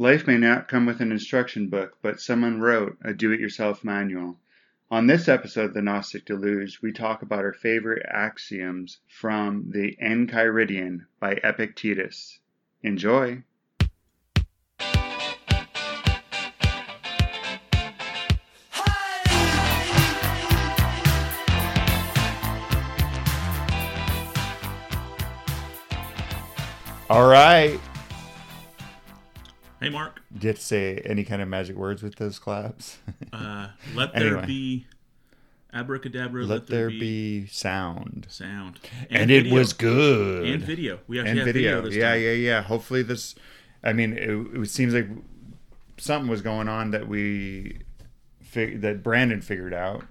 Life may not come with an instruction book, but someone wrote a do it yourself manual. On this episode of the Gnostic Deluge, we talk about our favorite axioms from the Enchiridion by Epictetus. Enjoy! All right. Hey, Mark. Did you have to say any kind of magic words with those claps? Uh, let there Anyway. be abracadabra. Let there be sound. sound, And, it was good. and video. We actually and have video. video, this yeah, time. yeah, yeah. Hopefully this. I mean, it, it seems like something was going on that we fig- that Brandon figured out.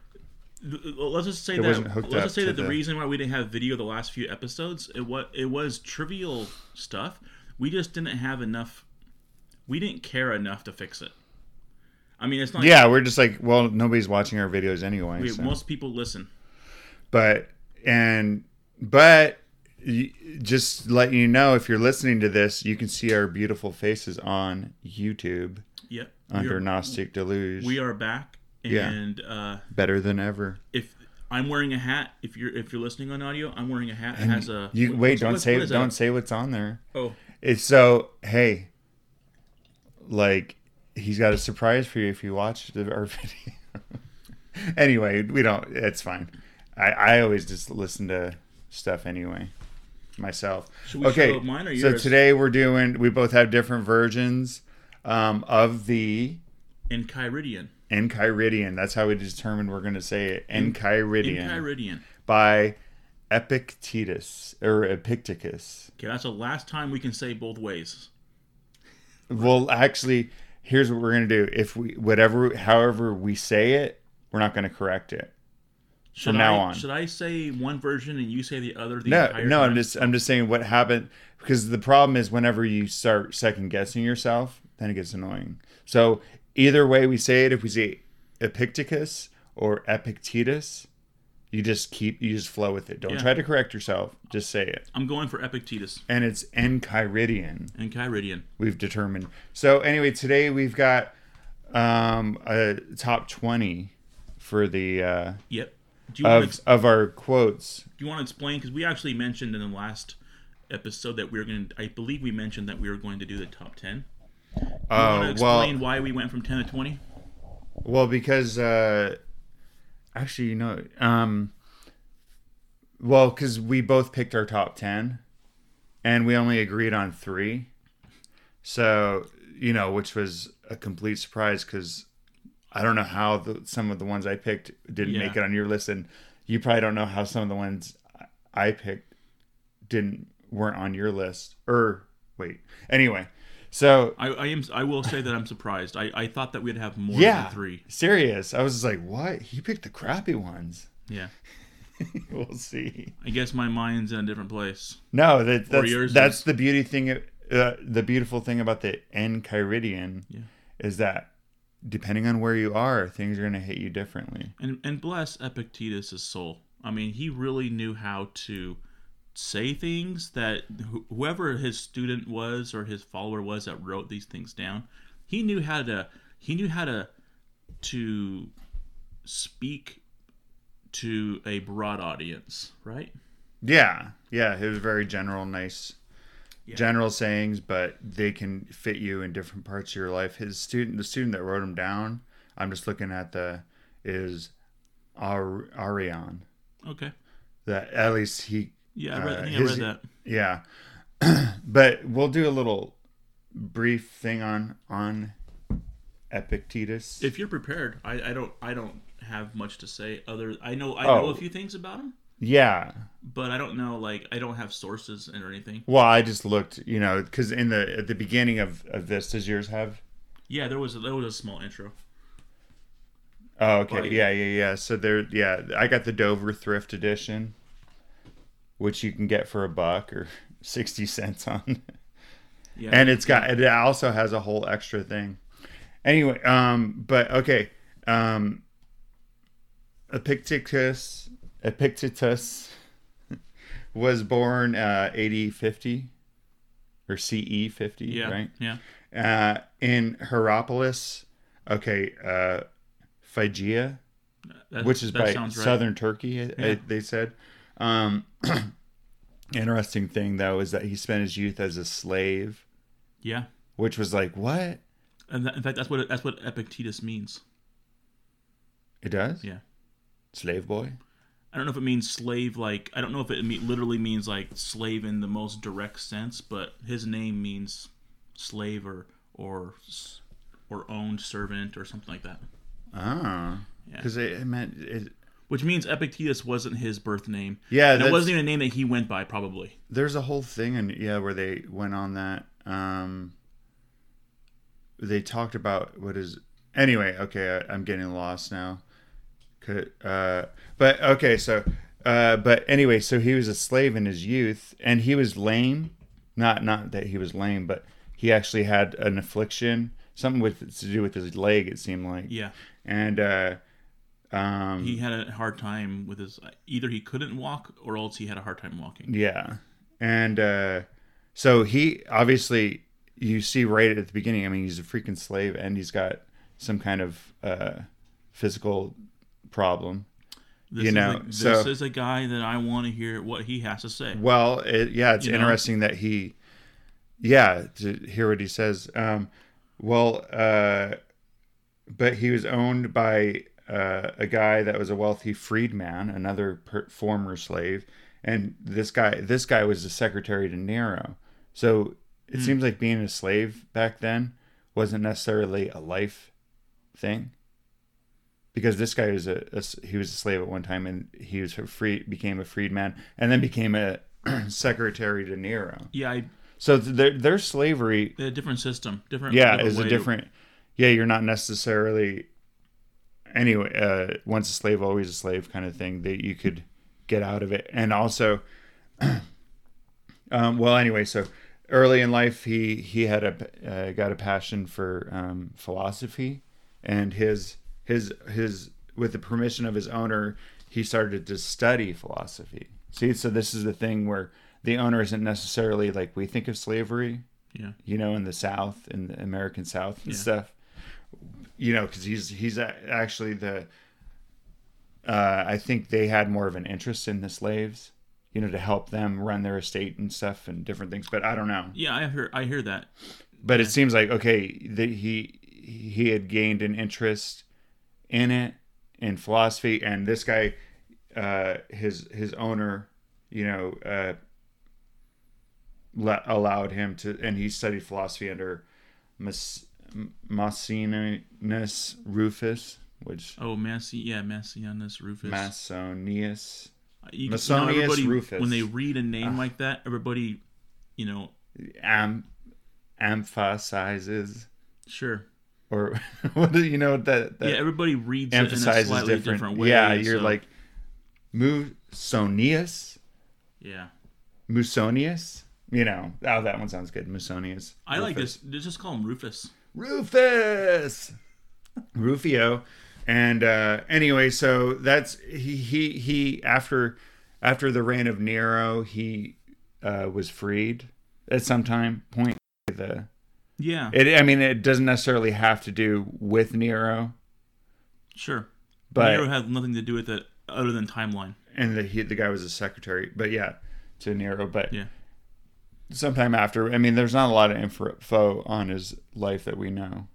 Let's just say It that. Let's just say that the the- reason why we didn't have video the last few episodes, it was it was trivial stuff. We just didn't have enough. We didn't care enough to fix it. I mean, it's not. Yeah, we're just like, well, nobody's watching our videos anyway. we, so. most people listen. but and but just let you know if you're listening to this, you can see our beautiful faces on YouTube Yep. under are, Gnostic Deluge. we are back, Yeah. and uh, better than ever. if I'm wearing a hat, if you're if you're listening on audio, I'm wearing a hat that has a. You what- wait, don't say don't that? say what's on there. Oh, It's so hey, like he's got a surprise for you if you watch the, our video. anyway, we don't. It's fine. I I always just listen to stuff anyway myself. We okay, show mine or so today we're doing. We both have different versions um, of the Enchiridion. Enchiridion. That's how we determined we're going to say it. Enchiridion Enchiridion. by Epictetus or Epictetus. Okay, that's the last time we can say both ways. Well, actually, here's what we're gonna do. If we whatever, however we say it, we're not gonna correct it. Should now I, on. Should I say one version and you say the other? The No, no, I'm just I'm just saying what happened because the problem is whenever you start second guessing yourself, then it gets annoying. So either way we say it, if we say Epictetus or Epictetus, you just keep you just flow with it. Don't Yeah. try to correct yourself. Just say it. I'm going for Epictetus. And it's Enchiridion. Enchiridion. we've determined. So anyway, today we've got um, a top twenty for the uh, Yep. Do you want of to of our quotes. do you want to explain? Because we actually mentioned in the last episode that we were going. to I believe we mentioned that we were going to do the top ten. Do you want to explain well, why we went from ten to twenty? well because uh, actually you know um, well because we both picked our top ten, and we only agreed on three. So you know, which was a complete surprise because I don't know how the, some of the ones I picked didn't Yeah. make it on your list, and you probably don't know how some of the ones I picked didn't weren't on your list. Or wait, anyway, so I, I am. I will say that I'm surprised. I, I thought that we'd have more yeah, than three. serious. I was just like, what? He picked the crappy ones. Yeah. we'll see. I guess my mind's in a different place. No, that, that's that's is- the beauty thing. Uh, the beautiful thing about the Enchiridion Yeah. is that depending on where you are, things are going to hit you differently. And and bless Epictetus's soul. I mean, he really knew how to say things that wh- whoever his student was or his follower was that wrote these things down, he knew how to he knew how to to speak to a broad audience, right? Yeah, yeah, it was very general, nice, Yeah. general sayings, but they can fit you in different parts of your life. His student, the student that wrote him down, I'm just looking at the is Ar- Arrian. Okay. That at least he, Yeah, I, read, Uh, I think his- I read that. yeah. but we'll do a little brief thing on on Epictetus. If you're prepared, I, I don't I don't have much to say other I know I Oh. know a few things about him, yeah, but I don't know like I don't have sources or anything. well, I just looked, you know, because in the at the beginning of of this, does yours have? Yeah, there was a, there was a small intro. Oh, okay. Yeah, yeah, yeah. So there, yeah, I got the Dover Thrift Edition, which you can get for a buck or sixty cents on, Yeah, and it's got it also has a whole extra thing. Anyway, um, but okay, um, Epictetus, Epictetus was born uh, AD 50 or CE 50, yeah, right? yeah. Uh, in Hierapolis, okay, uh, Phrygia, That, which is by sounds right. southern Turkey, I- I- they said. Um, interesting thing though is that he spent his youth as a slave, Yeah, which was like what and that, in fact, that's what that's what Epictetus means. it does. Yeah. slave boy. I don't know if it means slave, like I don't know if it me- literally means like slave in the most direct sense, but his name means slave or or or owned servant or something like that. Ah, Yeah. because it, it meant it. Which means Epictetus wasn't his birth name. Yeah, And it wasn't even a name that he went by, probably. there's a whole thing and yeah where they went on that um they talked about what is anyway okay I, i'm getting lost now Could, uh but okay so uh but anyway so he was a slave in his youth and he was lame not not that he was lame but he actually had an affliction something with to do with his leg it seemed like Yeah, and uh um he had a hard time with his. Either he couldn't walk, or else he had a hard time walking. Yeah. And uh so he obviously you see right at the beginning, I mean he's a freaking slave and he's got some kind of uh physical problem. This You is know, a, this so- is a guy that I want to hear what he has to say. Well, it, yeah, it's You know? interesting that he yeah, to hear what he says. Um well, uh but he was owned by uh, a guy that was a wealthy freedman, another per- former slave, and this guy this guy was the secretary to Nero. So it seems like being a slave back then wasn't necessarily a life thing, because this guy was a he was a slave at one time, and he was a free became a freedman, and then became a secretary to Nero. Yeah, I, So their their slavery a different system, different. yeah different is a to- different yeah you're not necessarily anyway uh once a slave always a slave kind of thing that you could get out of it and also um well anyway so early in life he he had a uh, got a passion for um philosophy and his his his with the permission of his owner he started to study philosophy see so this is the thing where the owner isn't necessarily like we think of slavery Yeah, you know, in the South, in the American South and Yeah. stuff. You know, because he's he's actually the. Uh, I think they had more of an interest in the slaves, you know, to help them run their estate and stuff and different things. But I don't know. yeah, I hear, I hear that. But it seems like okay, that he he had gained an interest in it in philosophy, and this guy, uh, his his owner, you know, uh, le- allowed him to, and he studied philosophy under Mas- Maecenas Rufus, which Oh, Massi, yeah, Massianus Rufus. Masonius uh, You- Masonius everybody, Rufus. When they read a name ah. like that, everybody, you know, am emphasizes, sure. or what do you know that that yeah, everybody reads it emphasizes slightly different. different, way. yeah, you're so- like Musonius, yeah. Musonius. You know, oh, that one sounds good. Musonius. I like this. Just call him Rufus. Rufus, Rufio, and uh, anyway, so that's he he he after after the reign of Nero, he uh, was freed at some time point. The Yeah, it, I mean, it doesn't necessarily have to do with Nero, sure. but Nero had nothing to do with it other than timeline. and the he, the guy was a secretary, but yeah, to Nero, but Yeah. Sometime after. I mean, there's not a lot of info on his life that we know.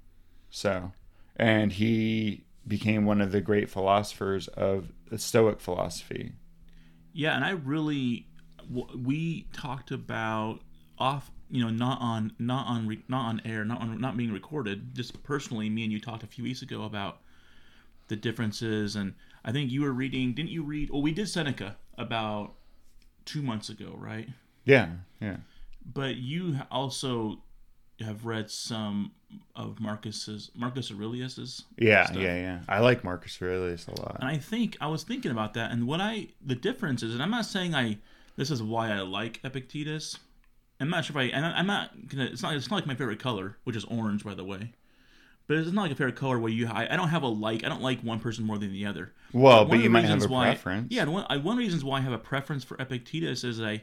So, and he became one of the great philosophers of the Stoic philosophy. Yeah, and I really we talked about off, you know, not on not on not on air, not on not being recorded. Just personally, me and you talked a few weeks ago about the differences, and I think you were reading. Didn't you read? Well, we did Seneca about two months ago, right? Yeah, yeah, But you also have read some of Marcus's Marcus Aurelius's yeah, Stuff. yeah, yeah. I like Marcus Aurelius a lot. And I think I was thinking about that, and what I the difference is, and I'm not saying I this is why I like Epictetus. I'm not sure if I, I'm not gonna. It's not. It's not like my favorite color, which is orange, by the way. But it's not like a favorite color where you. I, I don't have a like. I don't like one person more than the other. Well, One but you might have a why- preference. Yeah, one, I, one of the reasons why I have a preference for Epictetus is I,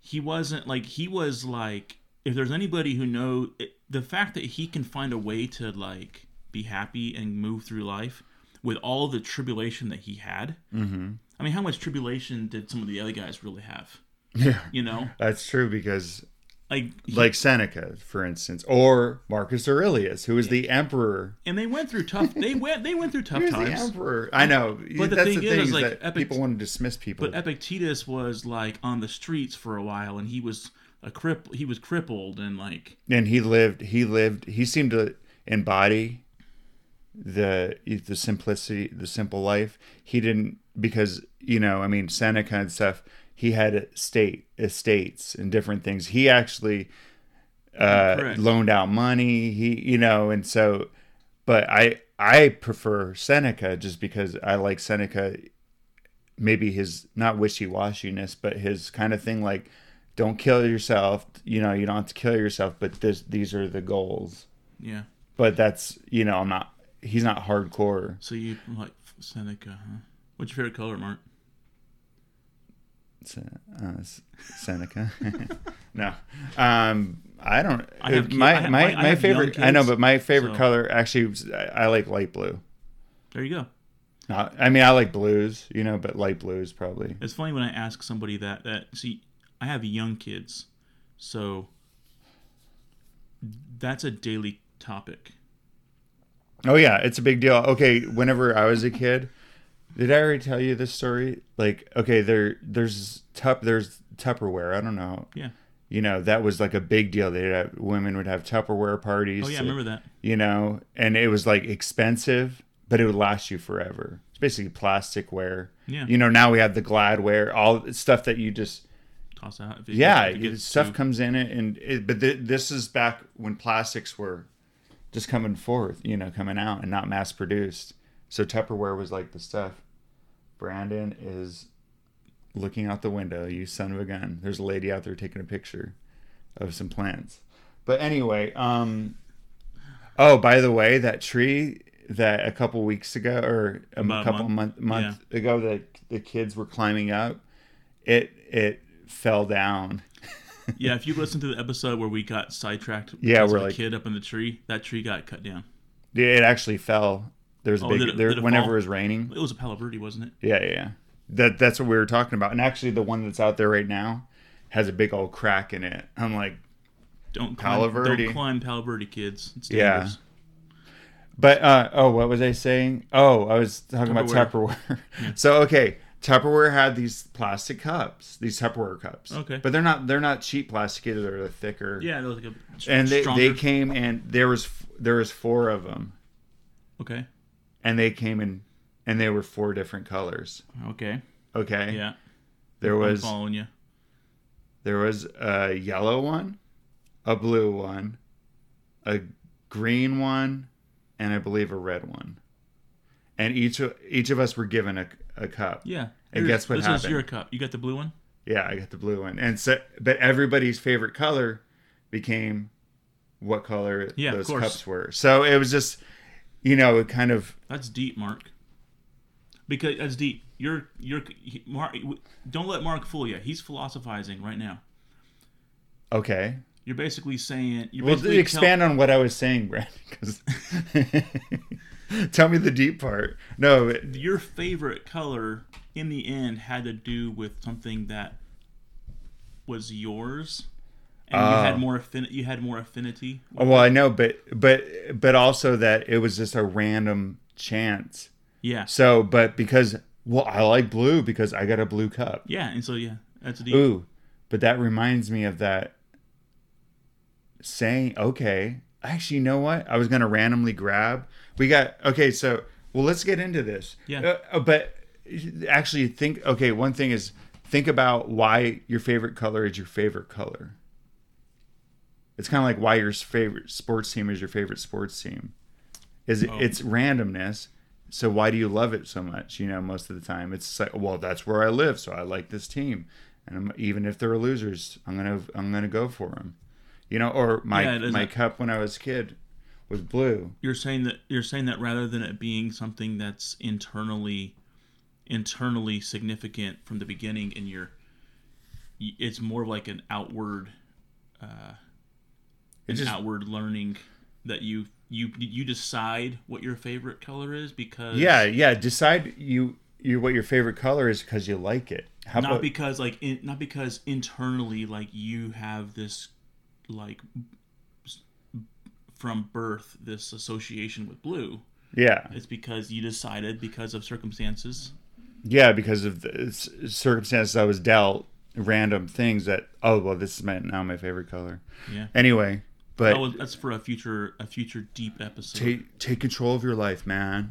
he wasn't like he was like if there's anybody who know it, the fact that he can find a way to like be happy and move through life with all the tribulation that he had. Mm-hmm. I mean, how much tribulation did some of the other guys really have? Yeah, You know, that's true because like he- like Seneca, for instance, or Marcus Aurelius, who was the emperor. and they went through tough. They went. They went through tough was the times. emperor. I know. But the that's thing the is, thing is, is like, Epic- people want to dismiss people. But Epictetus was like on the streets for a while, and he was a crip. He was crippled, and like and he lived. He lived. He seemed to embody the the simplicity, the simple life. He didn't because you know. I mean, Seneca and stuff. He had state estates and different things. He actually uh, loaned out money. He, you know, and so, but I I prefer Seneca just because I like Seneca. Maybe his not wishy washiness, but his kind of thing like, don't kill yourself. You know, you don't have to kill yourself, but this these are the goals. yeah. But that's you know, I'm not. He's not hardcore. So you like Seneca? Huh? What's your favorite color, Mark? Uh, Seneca. no, um, I don't. I have ki- my I my I- my favorite. I know, but my favorite so- color actually, I, I like light blue. There you go. Not, I mean, I like blues, you know, but light blues probably. It's funny when I ask somebody that. That see, I have young kids, so that's a daily topic. Oh yeah, it's a big deal. Okay, whenever I was a kid, did I already tell you this story? Like, okay, there there's tup there's Tupperware. I don't know. Yeah. You know, that was like a big deal. Have women would have Tupperware parties. Oh yeah, I remember that. you know, and it was like expensive, but it would last you forever. It's basically plasticware. Yeah. You know, now we have the Gladware, all the stuff that you just Toss out. Yeah, stuff too- comes in it, and it, but th- this is back when plastics were just coming forth, you know, coming out and not mass produced. So Tupperware was like the stuff. Brandon is looking out the window. You son of a gun. There's a lady out there taking a picture of some plants. But anyway, um, oh, by the way, that tree that a couple weeks ago or a About couple month. month month ago that the kids were climbing up, it it fell down. Yeah, if you listen to the episode where we got sidetracked, Yeah, we're like- kid up in the tree. That tree got cut down. Yeah, it actually fell. There's a Oh, big did it- there did it whenever fall? it was raining. It was a Palo Verde, wasn't it? Yeah, yeah, yeah. That that's what we were talking about. And actually, the one that's out there right now has a big old crack in it. I'm like, Don't Palo climb, Verde. Don't climb Palo Verde, kids. It's Yeah. but uh, oh, what was I saying? Oh, I was talking about Tupperware. Tupperware. so okay, Tupperware had these plastic cups, these Tupperware cups. Okay. but they're not they're not cheap plastic either. They're thicker. Yeah, there was like a and they, stronger. they came and there was there was four of them, okay. And they came in and they were four different colors. Okay. Okay, Yeah. there I'm was following you. There was a yellow one, a blue one, a green one, and I believe a red one. And each of each of us were given a, a cup. Yeah. And Here's- guess what this happened? is your cup. You got the blue one. Yeah, I got the blue one. And so, but everybody's favorite color became what color Yeah, those cups were. So it was just, you know, it kind of That's deep, Mark. Because that's deep. You're you're he- Mark. Don't let Mark fool you. He's philosophizing right now. okay. You're basically saying. You're Well, basically expand on what I was saying, Brad. Because tell me the deep part. No, it- your favorite color in the end had to do with something that was yours, and you Oh. had more affin- You had more affinity. Oh, well, I know, but but but also that it was just a random chance. Yeah. So, but because well, I like blue because I got a blue cup. Yeah, and so yeah, that's deep. Ooh, but that reminds me of that saying. Okay, actually, you know what? I was gonna randomly grab. We got okay. So, well, let's get into this. Yeah. Uh, uh, but actually, think. Okay, one thing is think about why your favorite color is your favorite color. It's kind of like why your favorite sports team is your favorite sports team. Is Oh. it's randomness. So why do you love it so much? You know, most of the time it's like, well, that's where I live, so I like this team, and I'm, even if they're losers, I'm gonna I'm gonna go for them. You know, or my Yeah, my cup when I was a kid was blue. You're saying that you're saying that rather than it being something that's internally internally significant from the beginning in your it's more like an outward uh It an just outward learning that you you you decide what your favorite color is because yeah, yeah. Decide you you what your favorite color is because you like it. How not about because like in, not because internally like you have this like from birth this association with blue yeah, it's because you decided because of circumstances yeah? Because of the circumstances I was dealt, random things that oh well, this is my now my favorite color. yeah Anyway, but that was, that's for a future a future deep episode take take control of your life, man.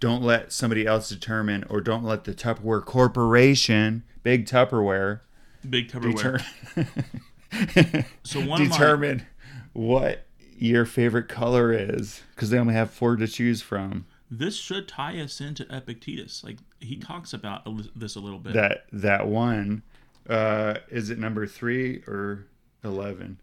Don't let somebody else determine, or don't let the Tupperware Corporation, big Tupperware, big Tupperware. deter- So one of my- determine what your favorite color is, because they only have four to choose from. this should tie us into Epictetus. Like he talks about this a little bit. That that one, uh, is it number three or eleven?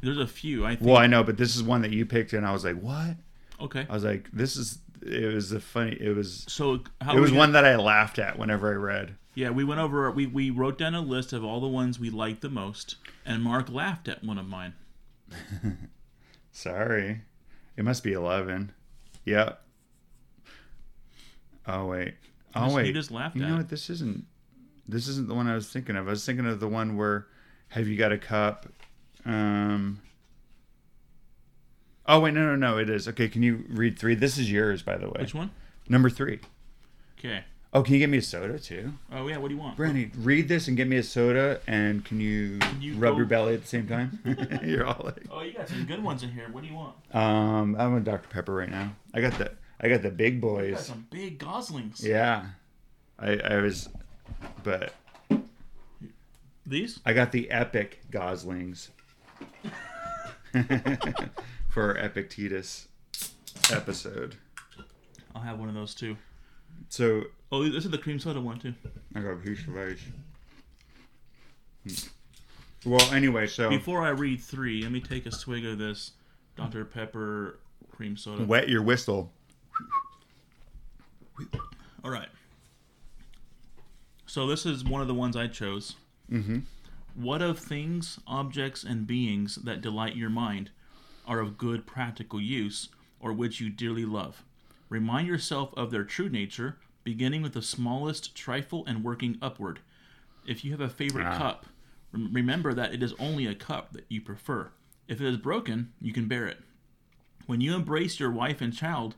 There's a few. I think. Well, I know, but this is one that you picked, and I was like, what? Okay. I was like, this is. It was a funny. It was. So how It was one that I laughed at whenever I read. Yeah, we went over. We we wrote down a list of all the ones we liked the most, and Mark laughed at one of mine. Sorry. It must be 11. Yep. Oh, wait. Oh, Just- wait. he just laughed you know what? This isn't. This isn't the one I was thinking of. I was thinking of the one where, have you got a cup? Um. Oh wait, no, no, no. It is okay. Can you read three? This is yours, by the way. Which one? Number three. Okay. Oh, can you get me a soda too, Oh yeah. What do you want? Brandy? Read this and get me a soda. And can you, you rub go- your belly at the same time? You're all like. Oh, you got some good ones in here. What do you want? Um, I'm on Dr Pepper right now. I got the I got the big You got boys. some big goslings. Yeah, I I was, but These? I got the epic goslings for our Epictetus episode. I'll have one of those too. So Oh, this is the cream soda one too. I got a piece of ice. Well, anyway, so Before I read three, let me take a swig of this Dr Pepper cream soda. wet your whistle. All right. So this is one of the ones I chose. Mm-hmm. What of things, objects, and beings that delight your mind are of good practical use, or which you dearly love? Remind yourself of their true nature, beginning with the smallest trifle and working upward. If you have a favorite Ah. cup, rem- remember that it is only a cup that you prefer. If it is broken, you can bear it. When you embrace your wife and child,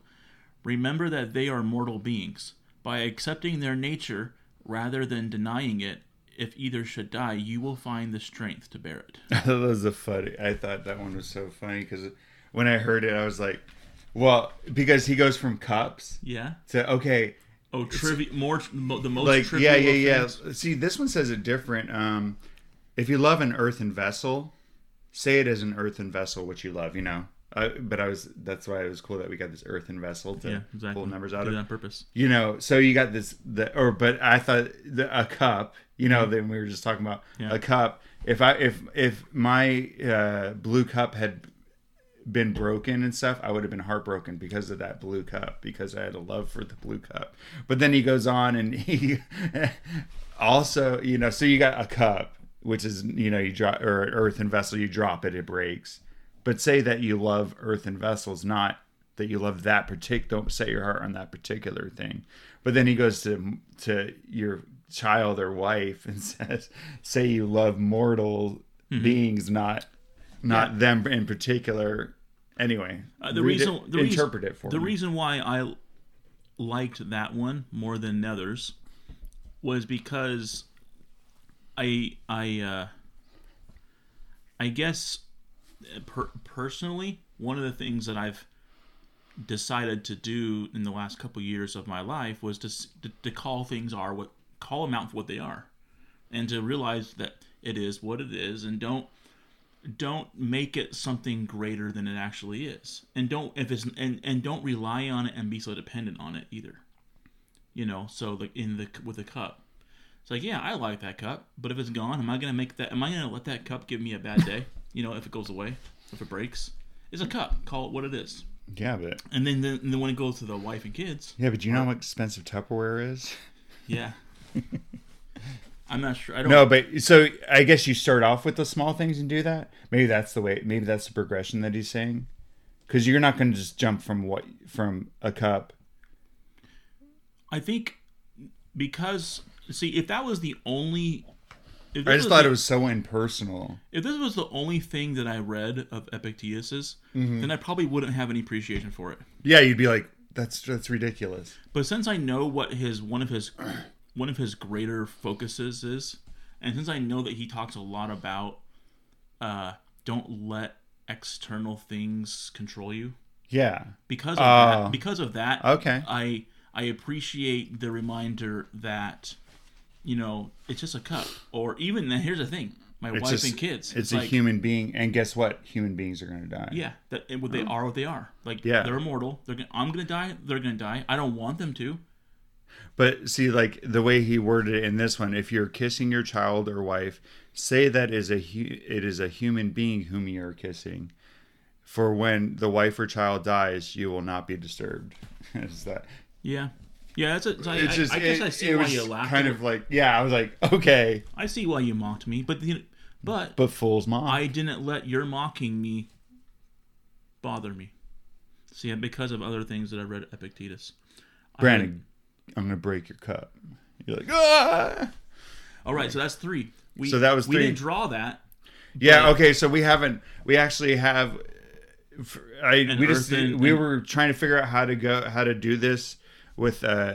remember that they are mortal beings. By accepting their nature rather than denying it, if either should die, you will find the strength to bear it. that was a funny. I thought that one was so funny because when I heard it, I was like, well, because he goes from cups Yeah. to okay, Oh, trivia. More mo- the most. like trivial yeah, yeah, yeah. things. See, this one says it different. Um, if you love an earthen vessel, say it as an earthen vessel, which you love. You know. Uh, but I was. That's why it was cool that we got this earthen vessel to Yeah, exactly. pull numbers out Did of. on purpose. you know so you got this the or but i thought the, a cup you know then we were just talking about Yeah. a cup if i if if my uh blue cup had been broken and stuff i would have been heartbroken because of that blue cup because i had a love for the blue cup but then he goes on and he also you know so you got a cup which is you know you drop or earthen vessel you drop it it breaks but say that you love earthen vessels not that you love that particular don't set your heart on that particular thing. But then he goes to to your child or wife and says say you love mortal beings not not them in particular. Anyway Uh, the reason, it, the reason, interpret it for the me. reason why I liked that one more than others was because I I uh, I guess per- personally one of the things that I've decided to do in the last couple years of my life was to, to to call things are what call them out for what they are. And to realize that it is what it is and don't don't make it something greater than it actually is. And don't if it's and, and don't rely on it and be so dependent on it either. You know so like in the with the cup. It's like yeah i like that cup but if it's gone am i gonna make that am i gonna let that cup give me a bad day you know if it goes away if it breaks it's a cup call it what it is yeah but and then then, and then when it goes to the wife and kids yeah but do you know how uh, expensive tupperware is yeah I'm not sure. I don't. No, but so I guess you start off with the small things and do that. Maybe that's the way. Maybe that's the progression that he's saying. Because you're not going to just jump from what from a cup. I think because see if that was the only. If I just thought the- it was so impersonal. If this was the only thing that I read of Epictetus's, Mm-hmm. then I probably wouldn't have any appreciation for it. Yeah, you'd be like, that's that's ridiculous. But since I know what his one of his one of his greater focuses is, and since I know that he talks a lot about uh, don't let external things control you, Yeah. because of Oh. that, because of that, Okay. I I appreciate the reminder that you know it's just a cup, or even then, here's the thing, my It's wife just- and kids. It's, a like, human being, and guess what? Human beings are going to die. Yeah, that what they are, what they are. Like Yeah. they're immortal. They're gonna, I'm gonna die. They're gonna die. I don't want them to. But see, like the way he worded it in this one, if you're kissing your child or wife, say that is a hu- it is a human being whom you are kissing. For when the wife or child dies, you will not be disturbed. is that? Yeah, yeah. That's a. I, It's just. I, I guess it, I see it why was you laughed. kind of like yeah. I was like okay, I see why you mocked me, but the, but but fool's mom. I didn't let your mocking me bother me. See, because of other things that I read Epictetus. I- Brandon, I'm gonna break your cup. You're like ah. all right, so that's three. We, So that was we didn't draw that. Yeah. Okay. So we haven't. We actually have. I we just we were trying to figure out how to go how to do this with uh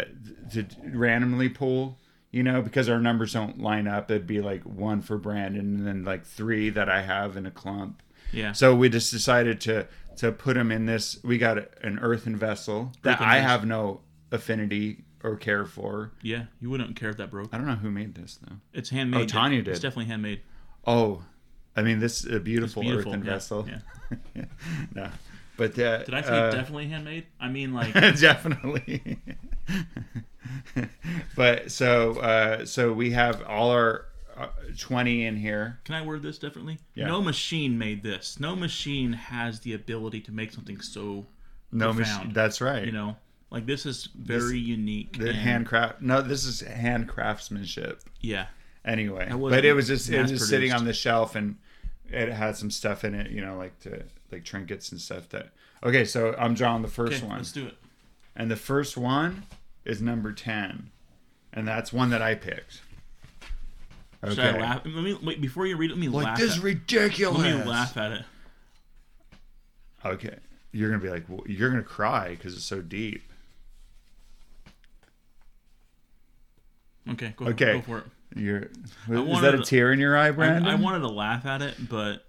to randomly pull. You know, because our numbers don't line up. It'd be like one for Brandon, and then like three that I have in a clump. Yeah. So we just decided to to put them in this. We got an earthen vessel that Earthen I vessel. have no affinity or care for. yeah, you wouldn't care if that broke. I don't know who made this though. It's handmade. Oh, Tanya did. It's definitely handmade. Oh, I mean this is a beautiful, beautiful, earthen yeah, vessel. yeah. no, but uh, Did I say uh, definitely handmade? I mean, like, definitely. but so uh, so we have all our uh, twenty in here. can I word this differently? Yeah. No machine made this. No machine has the ability to make something so, No machine. That's right. you know, like this is very unique. the and- handcraft. No, this is hand craftsmanship. Yeah. Anyway, but it was just it was just sitting on the shelf and it had some stuff in it. You know, like to like trinkets and stuff. That okay. So I'm drawing the first Okay, one. let's do it. And the first one is number 10. And that's one that I picked. Okay. Should I laugh? Let me wait before you read it. Let me Like, laugh. this is ridiculous. let me laugh at it. Okay. You're going to be like, well, you're going to cry because it's so deep. Okay, go, Okay. go for it. You're, is wanted that a tear in your eye, I, I wanted to laugh at it, but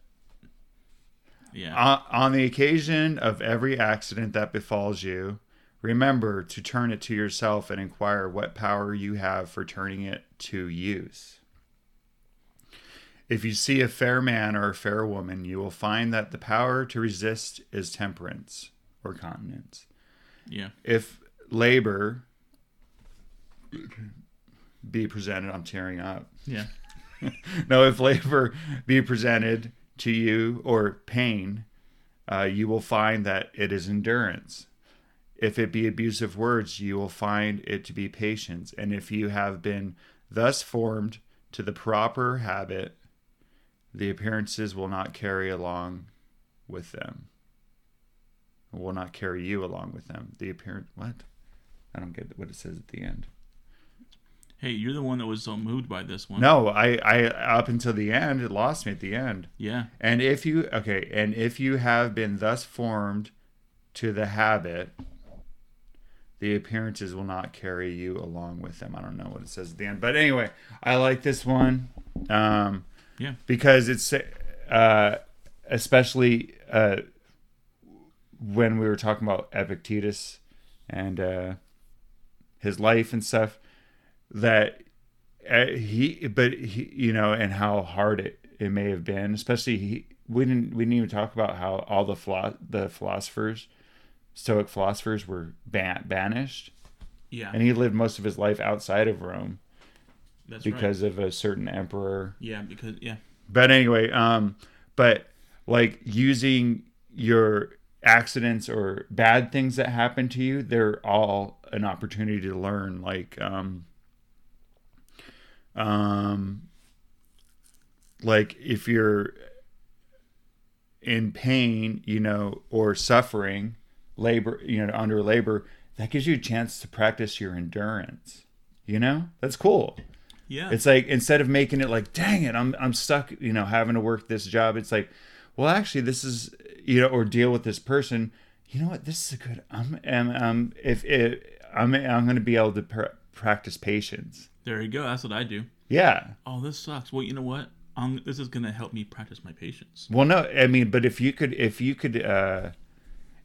yeah, on, on the occasion of every accident that befalls you, remember to turn it to yourself and inquire what power you have for turning it to use. If you see a fair man or a fair woman, you will find that the power to resist is temperance or continence. yeah, If labor be presented, I'm tearing up yeah, no, if labor be presented to you or pain, uh, you will find that it is endurance. If it be abusive words, you will find it to be patience. And if you have been thus formed to the proper habit, the appearances will not carry along with them. Will not carry you along with them. The appearance, what? I don't get what it says at the end. Hey, you're the one that was so moved by this one. No, I, I up until the end, it lost me at the end. Yeah, And if you okay, and if you have been thus formed to the habit, the appearances will not carry you along with them. I don't know what it says at the end, but anyway, I like this one, um, Yeah. because it's uh, especially uh, when we were talking about Epictetus and uh, his life and stuff that uh, he but he you know and how hard it, it may have been especially he we didn't we didn't even talk about how all the philo- the philosophers stoic philosophers were ban- banished. Yeah, and he lived most of his life outside of rome that's right. because of a certain emperor. Yeah, because yeah, but anyway um but like using your accidents or bad things that happen to you they're all an opportunity to learn like um um like if you're in pain, you know, or suffering, labor, you know, under labor, that gives you a chance to practice your endurance. You know? That's cool. Yeah. It's like instead of making it like, dang it, I'm I'm stuck, you know, having to work this job. It's like, well, actually, this is, you know, or deal with this person. You know what? This is a good. I'm, I'm, um, if it, I'm, I'm going to be able to pr- practice patience. There you go. That's what I do. Yeah. Oh, this sucks. Well, you know what? Um, this is gonna help me practice my patience. Well, no, I mean, but if you could, if you could, uh,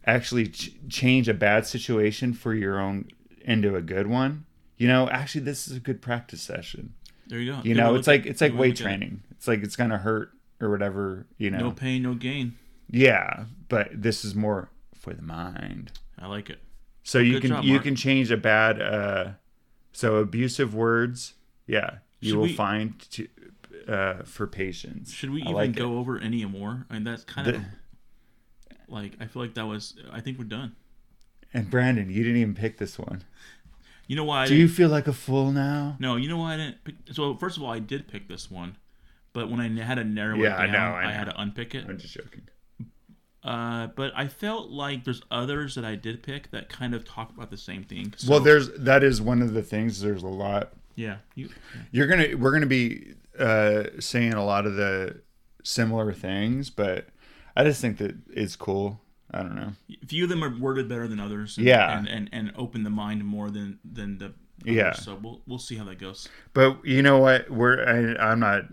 actually ch- change a bad situation for your own into a good one, you know, actually, this is a good practice session. There you go. You know, it's like look- it's like to weight at it. training. It's like it's gonna hurt or whatever. You know. No pain, no gain. Yeah, but this is more for the mind. I like it. So you can job, you Mark. can change a bad uh so abusive words, yeah, you Should will we- find to, uh for patience. Should we I even like it. go over any more? I mean, that's kind The- of like I feel like that was. I think we're done. And Brandon, you didn't even pick this one. You know why? I Do you feel like a fool now? No, you know why I didn't pick. So first of all, I did pick this one, but when I had to narrow Yeah, it I down, know, I had know. to unpick it. I'm just joking. Uh, but I felt like there's others that I did pick that kind of talk about the same thing. So, well, there's that is one of the things. There's a lot. yeah, you, You're gonna we're gonna be uh saying a lot of the similar things, but I just think that it's cool. I don't know. a few of them are worded better than others. And, Yeah. and, and and open the mind more than than the. Others. Yeah. So we'll we'll see how that goes. But you know what? We're I, I'm not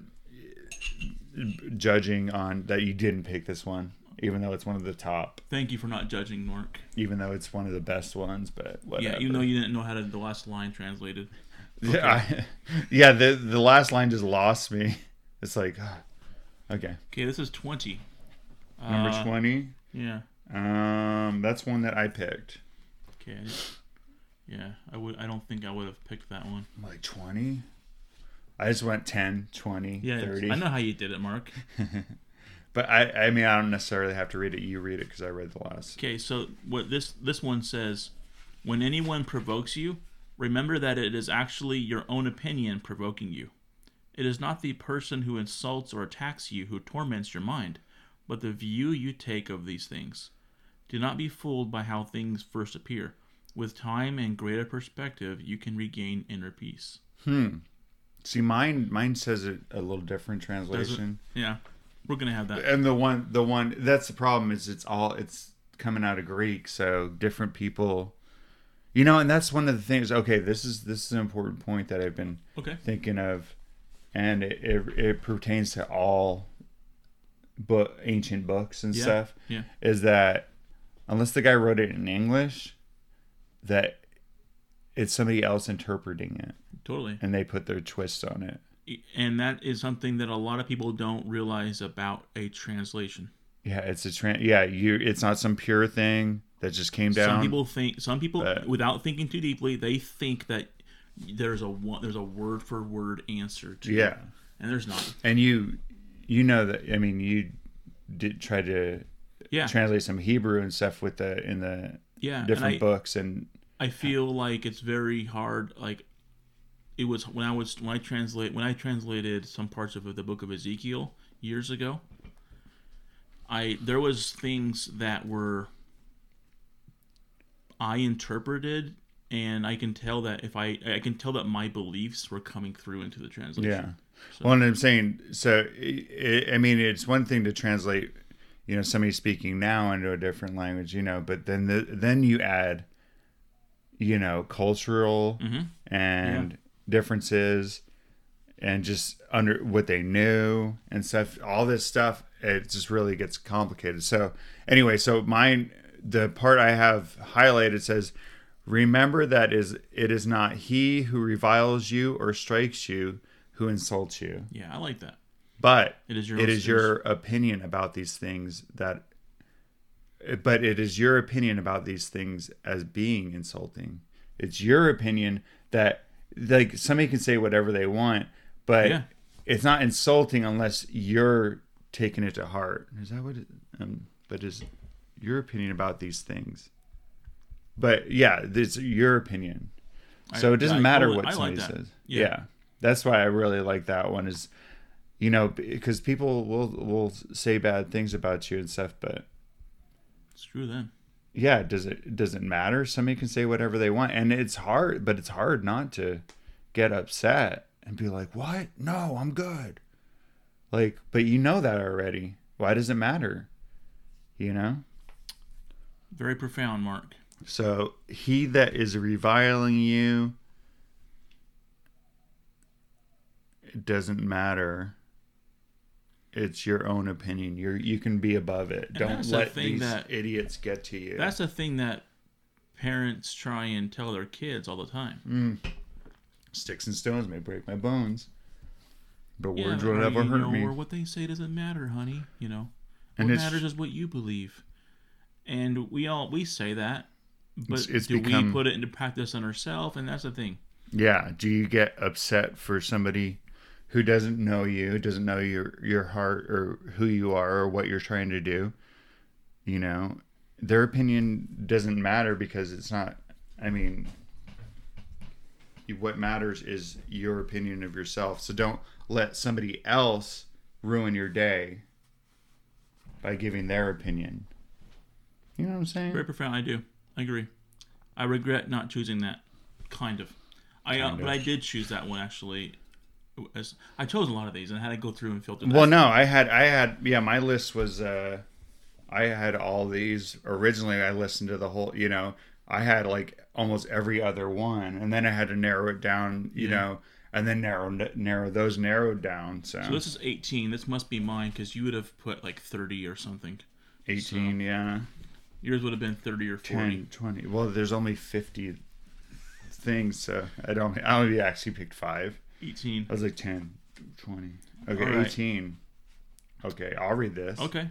judging on that you didn't pick this one, even though it's one of the top, Thank you for not judging, Nork. even though it's one of the best ones. But whatever. Yeah, even though you didn't know how to the last line translated. yeah, I, yeah. The the last line just lost me. It's like, ah, okay, Okay, this is twenty. number Uh, twenty. Yeah. Um, that's one that I picked. Okay. I Yeah, I would. I don't think I would have picked that one. Like twenty. I just went 10, 20, Yeah, 30. I know how you did it, Mark. But I, I mean, I don't necessarily have to read it. You read it because I read the last. Okay, so what this this one says, when anyone provokes you, remember that it is actually your own opinion provoking you. It is not the person who insults or attacks you who torments your mind, but the view you take of these things. Do not be fooled by how things first appear. With time and greater perspective, you can regain inner peace. Hmm. See, mine mine says it a little different translation. Yeah, we're gonna have that. And the one the one that's the problem is it's all it's coming out of Greek, so different people you know, and that's one of the things okay, this is this is an important point that I've been Okay. thinking of and it it, it pertains to all book ancient books and Yeah. stuff Yeah. is that unless the guy wrote it in English that it's somebody else interpreting it Totally. and they put their twist on it. And that is something that a lot of people don't realize about a translation. Yeah, it's a trans. Yeah, you. It's not some pure thing that just came down. Some people think some people but- without thinking too deeply, they think that there's a one, there's a word for word answer to Yeah, it. And there's not. and you, you know that. I mean, you did try to Yeah. translate some Hebrew and stuff with the in the yeah. And different I, books, and I feel like it's very hard like it was when I was when I translate when I translated some parts of the book of Ezekiel years ago. I there was things that were I interpreted and I can tell that if I I can tell that my beliefs were coming through into the translation. yeah. Well, and I'm saying so. i I mean, it's one thing to translate, you know, somebody speaking now into a different language, you know, but then the, then you add, you know, cultural Mhm. and differences and just under what they knew and stuff. All this stuff it just really gets complicated. So anyway so mine the part i have highlighted says remember that is it is not he who reviles you or strikes you who insults you. Yeah, I like that. but It is your it is your opinion about these things that but it is your opinion about these things as being insulting. It's your opinion that like somebody can say whatever they want but Yeah. it's not insulting unless you're taking it to heart is that what it um, but is your opinion about these things but yeah it's your opinion so I- it doesn't I matter totally- what like somebody that. says Yeah. yeah That's why I really like that one. Is you know because people will will say bad things about you and stuff, but Screw them. Yeah, does it does it matter? Somebody can say whatever they want, and it's hard, but it's hard not to get upset and be like, "What? No, I'm good." Like, but you know that already. Why does it matter? You know. Very profound, Mark. So he that is reviling you, it doesn't matter. It's your own opinion. You're you can be above it. Don't let these that- idiots get to you. That's the thing that parents try and tell their kids all the time. Hmm. Sticks and stones may break my bones, but Yeah, words or, will never you hurt know, me. Or what they say doesn't matter, honey. You know, what matters is what you believe. And we all we say that, but It's- it's do become- we put it into practice on ourselves? And that's the thing. Yeah. Do you get upset for somebody who doesn't know you, doesn't know your your heart or who you are or what you're trying to do? You know, their opinion doesn't matter because it's not. I mean, what matters is your opinion of yourself. So don't let somebody else ruin your day by giving their opinion. You know what I'm saying? Very profound. I do. I agree. I regret not choosing that. Kind of. I uh, Kind but. I did choose that one actually. As I chose a lot of these and I had to go through and filter. Well, no, I had, I had, yeah, my list was, uh, I had all these originally. I listened to the whole, you know, I had like almost every other one, and then I had to narrow it down, you Yeah. know, and then narrow narrow those narrowed down. So, So this is 18. This must be mine because you would have put like 30 or something. eighteen, yeah, Yours would have been 30 or 40. 10, 20. Well, there's only fifty things, so I don't. I only actually picked five. 18. I was like 10, 20. Okay, right. eighteen. Okay, I'll read this Okay.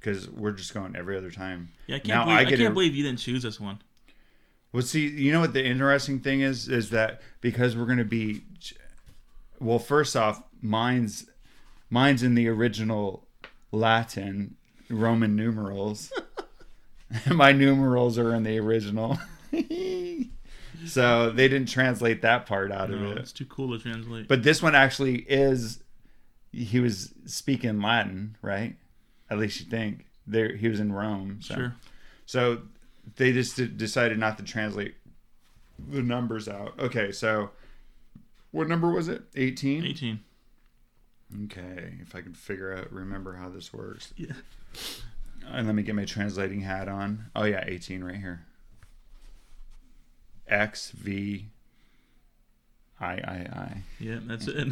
because we're just going every other time. Yeah, I can't, Now believe, I I can't a- believe you didn't choose this one. Well, see, you know what the interesting thing is is that because we're going to be, well, first off, mine's mine's in the original Latin Roman numerals. My numerals are in the original, so they didn't translate that part out of No, it. it's too cool to translate. But this one actually is. He was speaking Latin, right? At least you think. There, he was in Rome. So. sure. So they just d- decided not to translate the numbers out. Okay, so what number was it? 18? 18. Okay, if I can figure out, remember how this works. Yeah. And let me get my translating hat on. Oh, yeah, 18 right here. X, V, I, I, I. Yeah, that's it.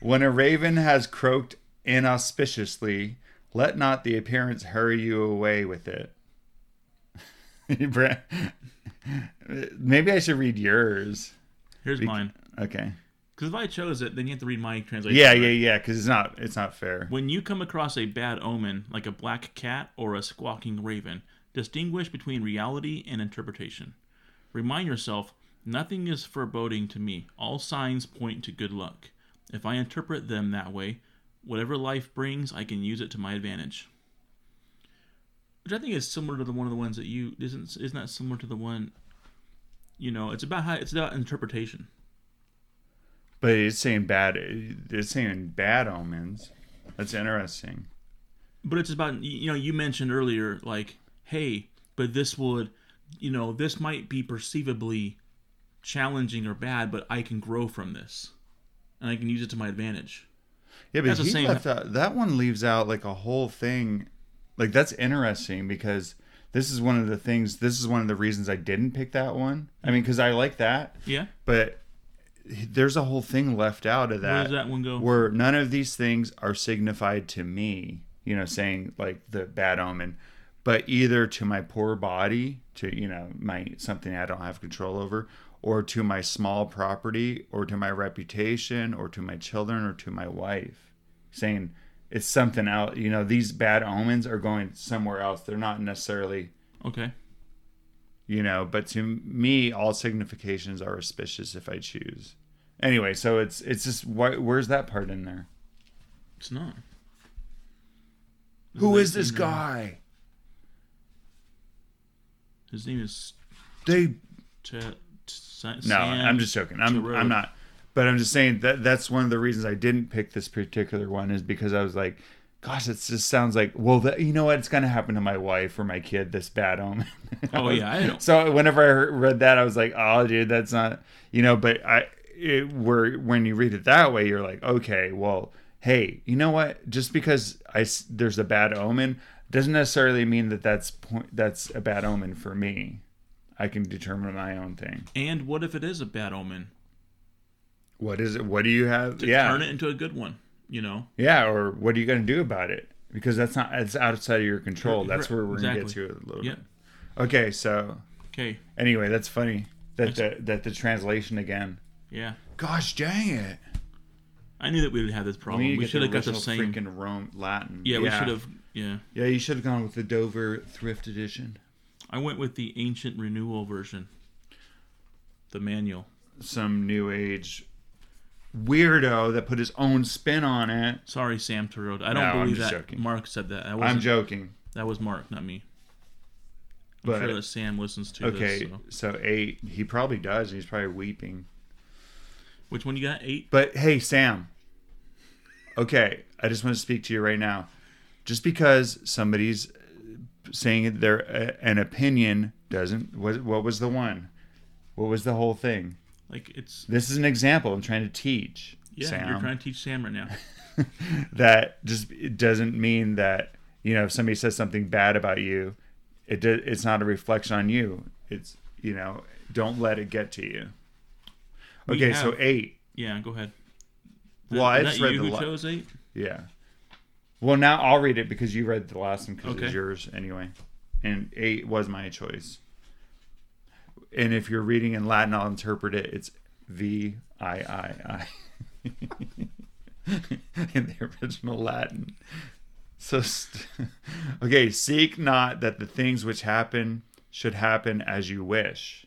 When a raven has croaked inauspiciously, let not the appearance hurry you away with it. Maybe I should read yours. Here's Bec- mine. Okay. Because if I chose it, then you have to read my translation. Yeah, yeah, yeah. Because it's not, it's not fair. When you come across a bad omen, like a black cat or a squawking raven, distinguish between reality and interpretation. Remind yourself, nothing is foreboding to me. All signs point to good luck. If I interpret them that way, whatever life brings, I can use it to my advantage. Which I think is similar to the one of the ones that you isn't isn't that similar to the one you know, it's about how it's about interpretation. But it's saying bad. It's saying bad omens. That's interesting. but it's about you know you mentioned earlier like hey but this would you know this might be perceivably challenging or bad but i can grow from this and i can use it to my advantage Yeah, but That's he same- left out that one leaves out like a whole thing. Like that's interesting because this is one of the things. This is one of the reasons I didn't pick that one. I mean, because I like that, yeah but there's a whole thing left out of where that does that one go where none of these things are signified to me. You know, saying like the bad omen, but either to my poor body, to you know my something I don't have control over, or to my small property, or to my reputation, or to my children, or to my wife. Saying it's something else. You know, these bad omens are going somewhere else. They're not necessarily okay you know but to me all significations are auspicious if i choose anyway so it's it's just why, where's that part in there it's not who is this guy his name is they Ch- Sa- no i'm just joking i'm Terrell. i'm not but I'm just saying that that's one of the reasons I didn't pick this particular one is because I was like, gosh, it just sounds like well, that, you know what, it's gonna happen to my wife or my kid. This bad omen. Oh, yeah, I know. So whenever I heard, read that, I was like, oh, dude, that's not you know. But I, it, where when you read it that way, you're like, okay, well, hey, you know what? Just because I s- there's a bad omen doesn't necessarily mean that that's point that's a bad omen for me. I can determine my own thing. And what if it is a bad omen? What is it? What do you have? To yeah, turn it into a good one. You know. yeah. Or what are you going to do about it? Because that's not it's outside of your control. That's where we're going to get to it a little Yeah. bit. Okay, so Okay. anyway, that's funny that the, that the translation again. Yeah. Gosh dang it! I knew that we would have this problem. We, We, should have got the same. freaking Rome Latin. Yeah, we should have. Yeah. Yeah, you should have gone with the Dover Thrift Edition. I went with the ancient renewal version. The manual. Some new age weirdo that put his own spin on it. Sorry, Sam Torode. I don't No, I'm believe just that joking. Mark said that. that I'm joking. That was Mark, not me. I'm But sure that Sam listens to okay, this. so So. eight. He probably does. He's probably weeping. Which one you got? Eight? But hey, Sam. Okay, I just want to speak to you right now. Just because somebody's saying their uh, an opinion doesn't what what was the one? What was the whole thing? Like it's This is an example I'm trying to teach. yeah. Sam. You're trying to teach Sam right now. that just it doesn't mean that you know if somebody says something bad about you, it do, it's not a reflection on you. It's you know don't let it get to you. Okay, so eight. Yeah, go ahead. Well, I just read you the who la- chose eight. Yeah. Well, now I'll read it because you read the last one because it was yours anyway, and eight was my choice. And if you're reading in Latin, I'll interpret it. It's V I I I in the original Latin. So, st- okay, seek not that the things which happen should happen as you wish,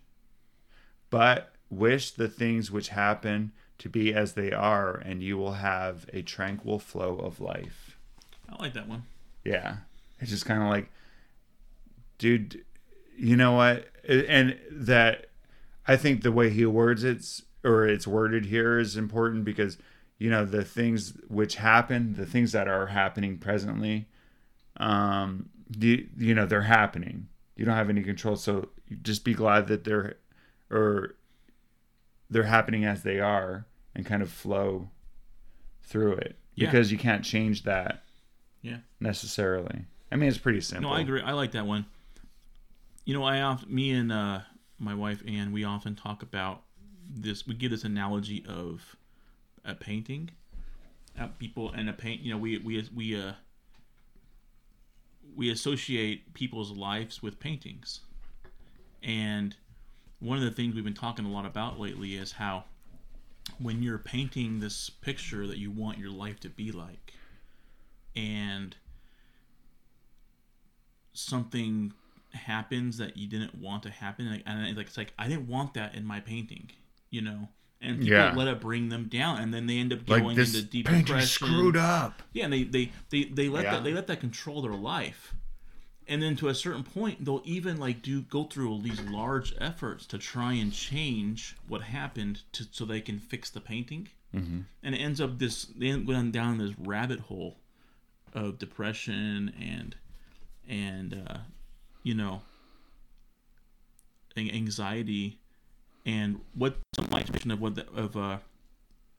but wish the things which happen to be as they are, and you will have a tranquil flow of life. I like that one. Yeah. It's just kind of like, dude, you know what? And that, I think the way he words it's, or it's worded here is important because, you know, the things which happen, the things that are happening presently, um, you, you know, they're happening. You don't have any control. So just be glad that they're, or they're happening as they are and kind of flow through it Yeah. because you can't change that Yeah. necessarily. I mean, it's pretty simple. No, I agree. I like that one. You know, I often, me and uh, my wife Ann, we often talk about this. We give this analogy of a painting. Uh, people and a paint. You know, we we we uh we associate people's lives with paintings, and one of the things we've been talking a lot about lately is how when you're painting this picture that you want your life to be like, and something happens that you didn't want to happen like, and like it's like i didn't want that in my painting you know and people Yeah. let it bring them down and then they end up Like going this into deep painting depression screwed up. yeah and they they they, they let Yeah. that they let that control their life and then to a certain point they'll even like do go through all these large efforts to try and change what happened to so they can fix the painting mm-hmm. and it ends up this they end up down this rabbit hole of depression and and uh, you know anxiety and what my interpretation of what the, of uh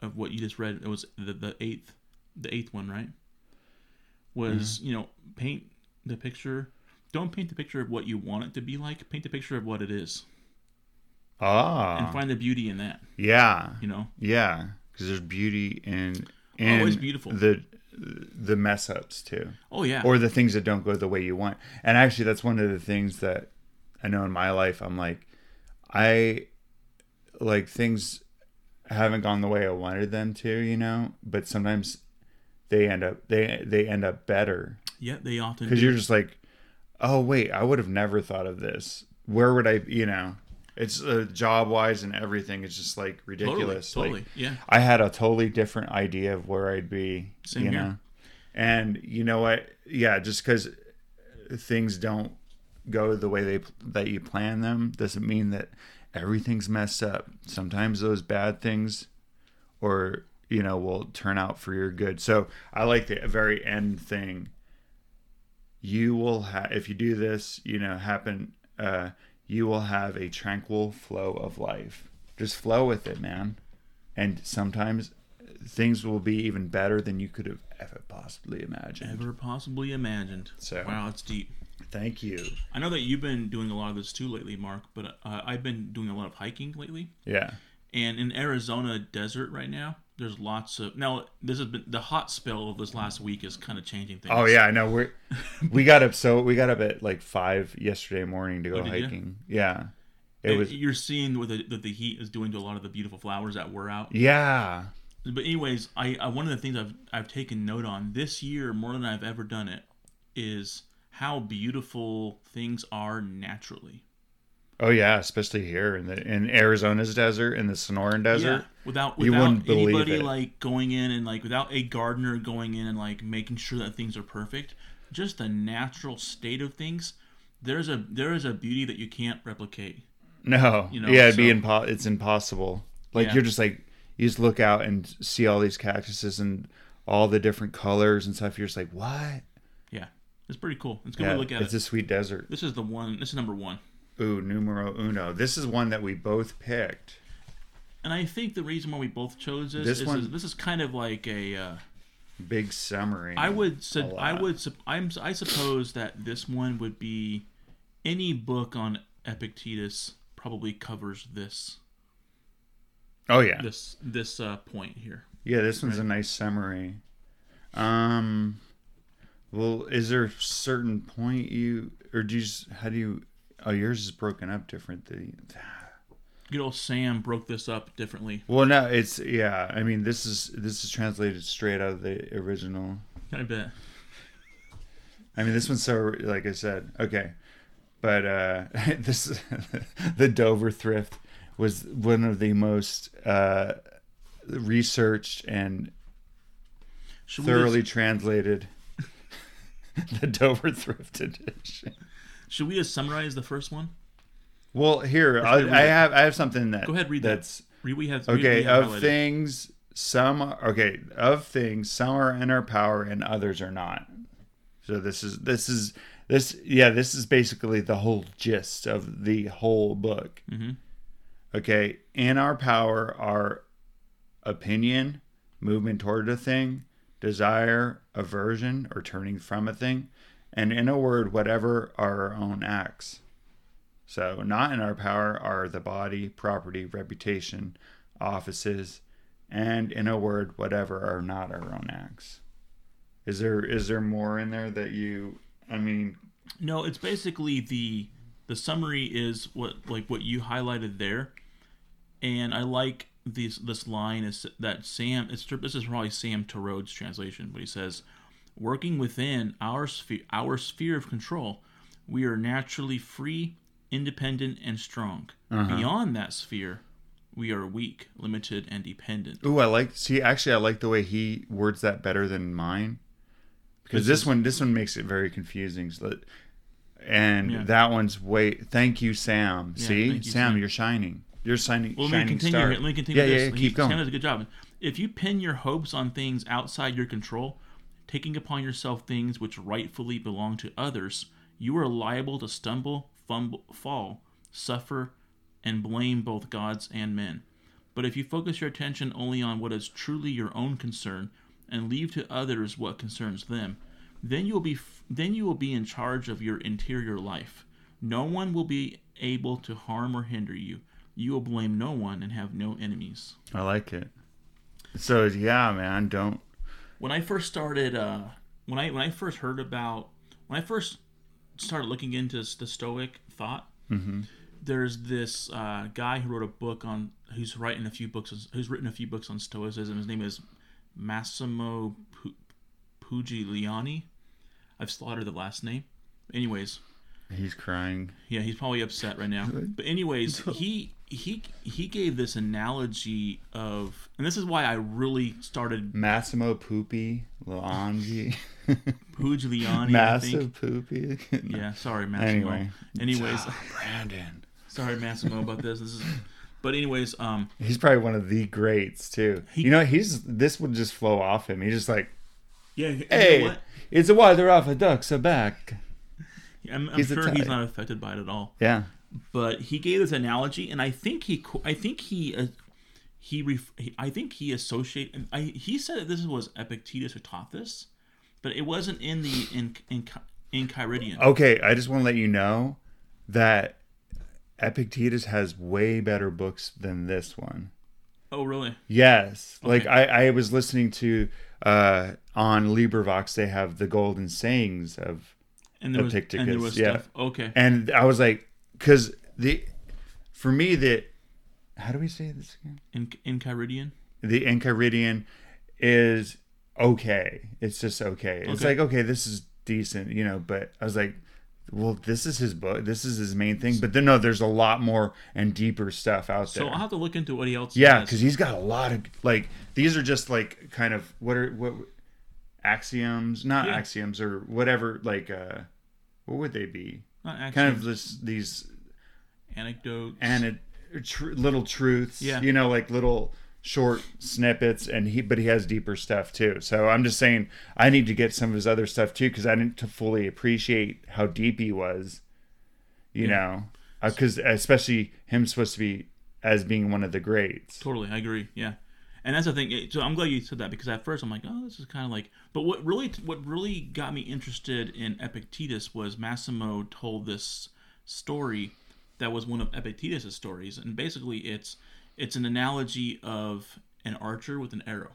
of what you just read it was the, the eighth the eighth one right? Was you know paint the picture don't paint the picture of what you want it to be like paint the picture of what it is. Ah, and find the beauty in that. Yeah, you know? Yeah. Because there's beauty in in Always beautiful. the the mess ups too, oh yeah or the things that don't go the way you want. And actually, that's one of the things that I know in my life. I'm like, I like things haven't gone the way I wanted them to, you know. But sometimes they end up they they end up better yeah they often because you're just like, oh wait, I would have never thought of this. Where would I, you know? It's uh, job wise and everything. It's just like totally ridiculous. totally Like, yeah I had a totally different idea of where I'd be. Same you here. know, and you know what? Yeah, just because things don't go the way they that you plan them doesn't mean that everything's messed up. Sometimes those bad things or you know will turn out for your good. So I like the very end thing. You will have if you do this, you know, happen. Uh, you will have a tranquil flow of life. Just flow with it, man. And sometimes things will be even better than you could have ever possibly imagined. Ever possibly imagined. So- wow, it's deep. Thank you. I know that you've been doing a lot of this too lately, Mark. But uh, I've been doing a lot of hiking lately. Yeah. And in Arizona desert right now, there's lots of now. This has been the hot spell of this last week is kind of changing things. Oh yeah, I know. We we got up so we got up at like five yesterday morning to go Oh, did you? hiking. Yeah. It And was You're seeing what the, that the heat is doing to a lot of the beautiful flowers that were out. yeah. But anyways, I, I one of the things I've I've taken note on this year more than I've ever done it is how beautiful things are naturally. Oh yeah, especially here in the in Arizona's desert in the Sonoran Desert. Yeah, without You without anybody like going in and like without a gardener going in and like making sure that things are perfect, just the natural state of things. There's a there is a beauty that you can't replicate. No, You know, yeah, it'd be so- impo- It's impossible. Like Yeah. you're just like you just look out and see all these cactuses and all the different colors and stuff. You're just like, what? Yeah, it's pretty cool. It's good Yeah, to look at it's it. a sweet desert. This is the one. This is number one. Ooh, numero uno. This is one that we both picked. And I think the reason why we both chose this, This is, one- is this is kind of like a. Uh, Big summary. I would a su- I lot. would sup- I'm I suppose that this one would be any book on Epictetus probably covers this Oh yeah, this this uh, point here. yeah. This one's a nice summary. Um, well, is there a certain point you or do you how do you? Oh, yours is broken up different. The Good old Sam broke this up differently. well, no, it's yeah. I mean, this is this is translated straight out of the original. I bet. I mean, this one's so like I said, okay, but uh, this the Dover thrift was one of the most uh, researched and Should thoroughly just, translated. the Dover thrift edition. Should we just summarize the first one? Well, here I, I read I it? have I have something that Go ahead, read that. that's Read we have okay we have of highlighted. things. Some okay of things. Some are in our power, and others are not. So this is this is this yeah this is basically the whole gist of the whole book. Mhm. Okay, in our power are opinion, movement toward a thing, desire, aversion, or turning from a thing, and in a word, whatever are our own acts. So, not in our power are the body, property, reputation, offices, and in a word, whatever are not our own acts. Is there is there more in there that you? I mean, No, it's basically the the summary is what like what you highlighted there, and I like this this line is that Sam. It's this is probably Sam Torode's translation, but he says, "Working within our sphere, our sphere of control, we are naturally free, independent, and strong. Uh-huh. Beyond that sphere, we are weak, limited, and dependent." ooh, I like. See, actually, I like the way he words that better than mine, because This this one this one makes it very confusing. So that, and Yeah. that one's way. Thank you, Sam. Yeah, See, you, Sam, Sam. you're shining. You're shining. Well, let me shining continue here. Let me continue. Yeah, yeah, this. yeah. Keep going. Sam does a good job. If you pin your hopes on things outside your control, taking upon yourself things which rightfully belong to others, you are liable to stumble, fumble, fall, suffer, and blame both gods and men. But if you focus your attention only on what is truly your own concern and leave to others what concerns them, then you will be then you will be in charge of your interior life. No one will be able to harm or hinder you. You will blame no one and have no enemies. I like it. So yeah, man, don't. When I first started, uh, when I when I first heard about when I first started looking into the Stoic thought, there's this uh, guy who wrote a book on who's writing a few books who's written a few books on Stoicism. His name is Massimo Pu- Pugliani. I've slaughtered the last name. Anyways, He's crying. Yeah, he's probably upset right now. But anyways, he he he gave this analogy of, and this is why I really started Massimo Poopy Luangi. Pugliani. I Massive. Poopy. Yeah, sorry, Massimo. Anyway. anyways, Oh, Brandon. sorry, Massimo, about this. This is But anyways, um, He's probably one of the greats too. you know, he's this would just flow off him. He's just like, yeah, you know hey, what? it's a water off a duck's back. I'm, I'm sure he's not affected by it at all. Yeah. But he gave this analogy, and I think he, I think he, uh, he, ref- he, I think he associate. I, he said that this was Epictetus who taught this, but it wasn't in the in in Enchiridion. Okay, I just want to let you know that Epictetus has way better books than this one. Oh, really? Yes. Like I, I was listening to uh on LibriVox they have the golden sayings of And there was and there was yeah. stuff. Okay. and I was like cuz the for me the how do we say this again? In Enchiridion. The Enchiridion is okay. It's just okay. It's Okay. like okay, this is decent, you know, but I was like well, this is his book. This is his main thing. But then, no, there's a lot more and deeper stuff out there. So I'll have to look into what he else. Yeah, because he's got a lot of like these are just like kind of what are what axioms, not Yeah. axioms or whatever. Like uh, what would they be? Kind of this these anecdotes. and tr- little truths. Yeah. you know, like little short snippets. And he, but he has deeper stuff too. So I'm just saying, I need to get some of his other stuff too because I didn't to fully appreciate how deep he was. You know, because especially him supposed to be as being one of the greats. Totally, I agree. Yeah, and that's the thing. So I'm glad you said that because at first I'm like, oh, this is kind of like. But what really, what really got me interested in Epictetus was Massimo told this story that was one of Epictetus's stories, and basically it's it's an analogy of an archer with an arrow.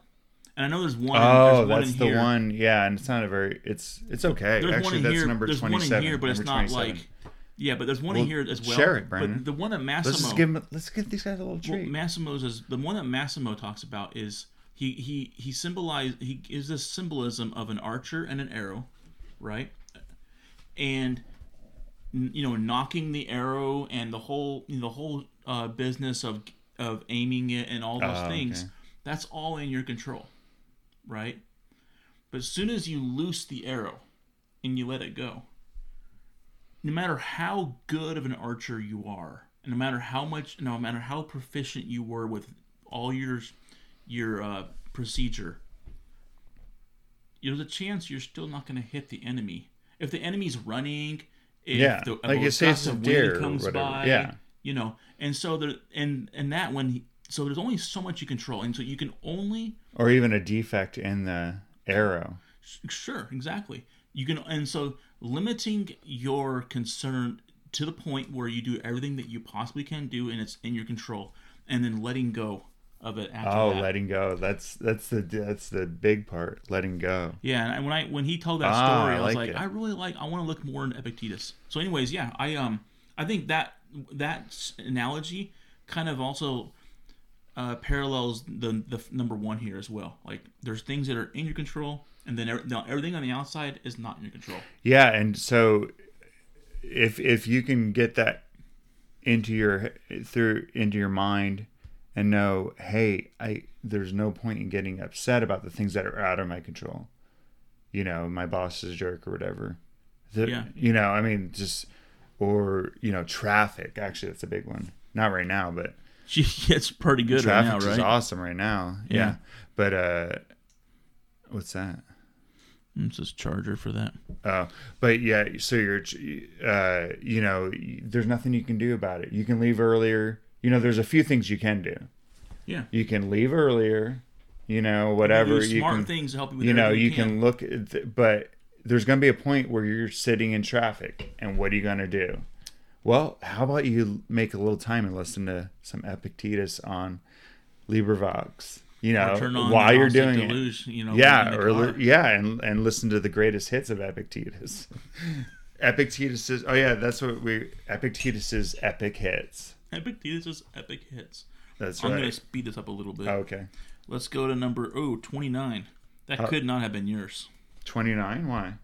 And I know there's one. Oh, there's one that's in the here. one. Yeah, and it's not a very. It's it's okay. There's Actually, that's here. number there's one in twenty-seven. here, but it's not 27. like. Yeah, but there's one in here as well. share it, but Brandon. the one that Massimo. Let's give. Let's give these guys a little Well, treat. Massimo's is the one that Massimo talks about is he he he symbolized he is this symbolism of an archer and an arrow, right? And you know, knocking the arrow and the whole you know, the whole uh, business of of aiming it and all those Oh, things. okay. That's all in your control, right? But as soon as you loose the arrow and you let it go, no matter how good of an archer you are, and no matter how much, no matter how proficient you were with all your your uh, procedure, there's a chance you're still not going to hit the enemy. If the enemy's running, if Yeah, the, like you say, gust it's a wind deer comes by, Yeah. you know, and so there, and and that when he, so there's only so much you control, and so you can only or even a defect in the arrow. Sure, exactly. You can, and so limiting your concern to the point where you do everything that you possibly can do, and it's in your control, and then letting go of it after Oh, that. letting go. That's that's the that's the big part. Letting go. Yeah, and when I when he told that Ah, story, I I was like like. I really like. I want to look more into Epictetus. So, anyways, yeah, I um, I think that that analogy kind of also uh, parallels the the number one here as well. Like, there's things that are in your control, and then now everything on the outside is not in your control. Yeah, and so if if you can get that into your through into your mind and know, hey, I there's no point in getting upset about the things that are out of my control. You know, my boss is a jerk or whatever. The- Yeah. You know, I mean, just or you know, traffic. Actually, that's a big one. Not right now, but it's pretty good right traffic now, is awesome right now. Yeah. Yeah. But uh, what's that? It's just charger for that. Oh, but yeah, so you're, uh, you know, there's nothing you can do about it. You can leave earlier. You know, there's a few things you can do. Yeah. You can leave earlier. You know, whatever. You smart can, things to help you with you know, you can look, at the, but there's going to be a point where you're sitting in traffic, and what are you going to do? Well, how about you make a little time and listen to some Epictetus on LibriVox? You know, Or turn on while you're doing it. Deluge, you know, yeah, or car. yeah, and and listen to the greatest hits of Epictetus. Epictetus is oh yeah, that's what we Epictetus's epic hits. Epictetus' epic hits. That's I'm right. going to speed this up a little bit. Okay, Let's go to number oh, 29. That Uh, could not have been yours. twenty nine. Why?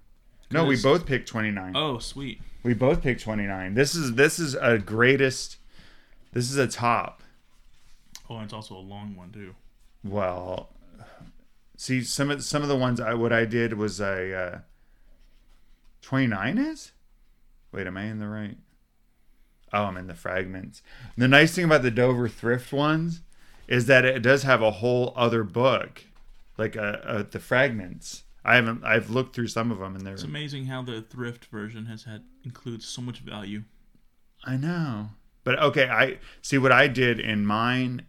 No, we both picked twenty nine. Oh, sweet. We both picked twenty nine. This is this is a greatest. This is a top. Oh, and it's also a long one too. Well, see some of some of the ones I what I did was a uh, twenty nine is. Wait, am I in the right? Oh, I'm in the fragments. The nice thing about the Dover Thrift ones is that it does have a whole other book, like uh, uh, the fragments. I haven't. I've looked through some of them, and they're. It's amazing how the thrift version has had includes so much value. I know, but okay. I see what I did in mine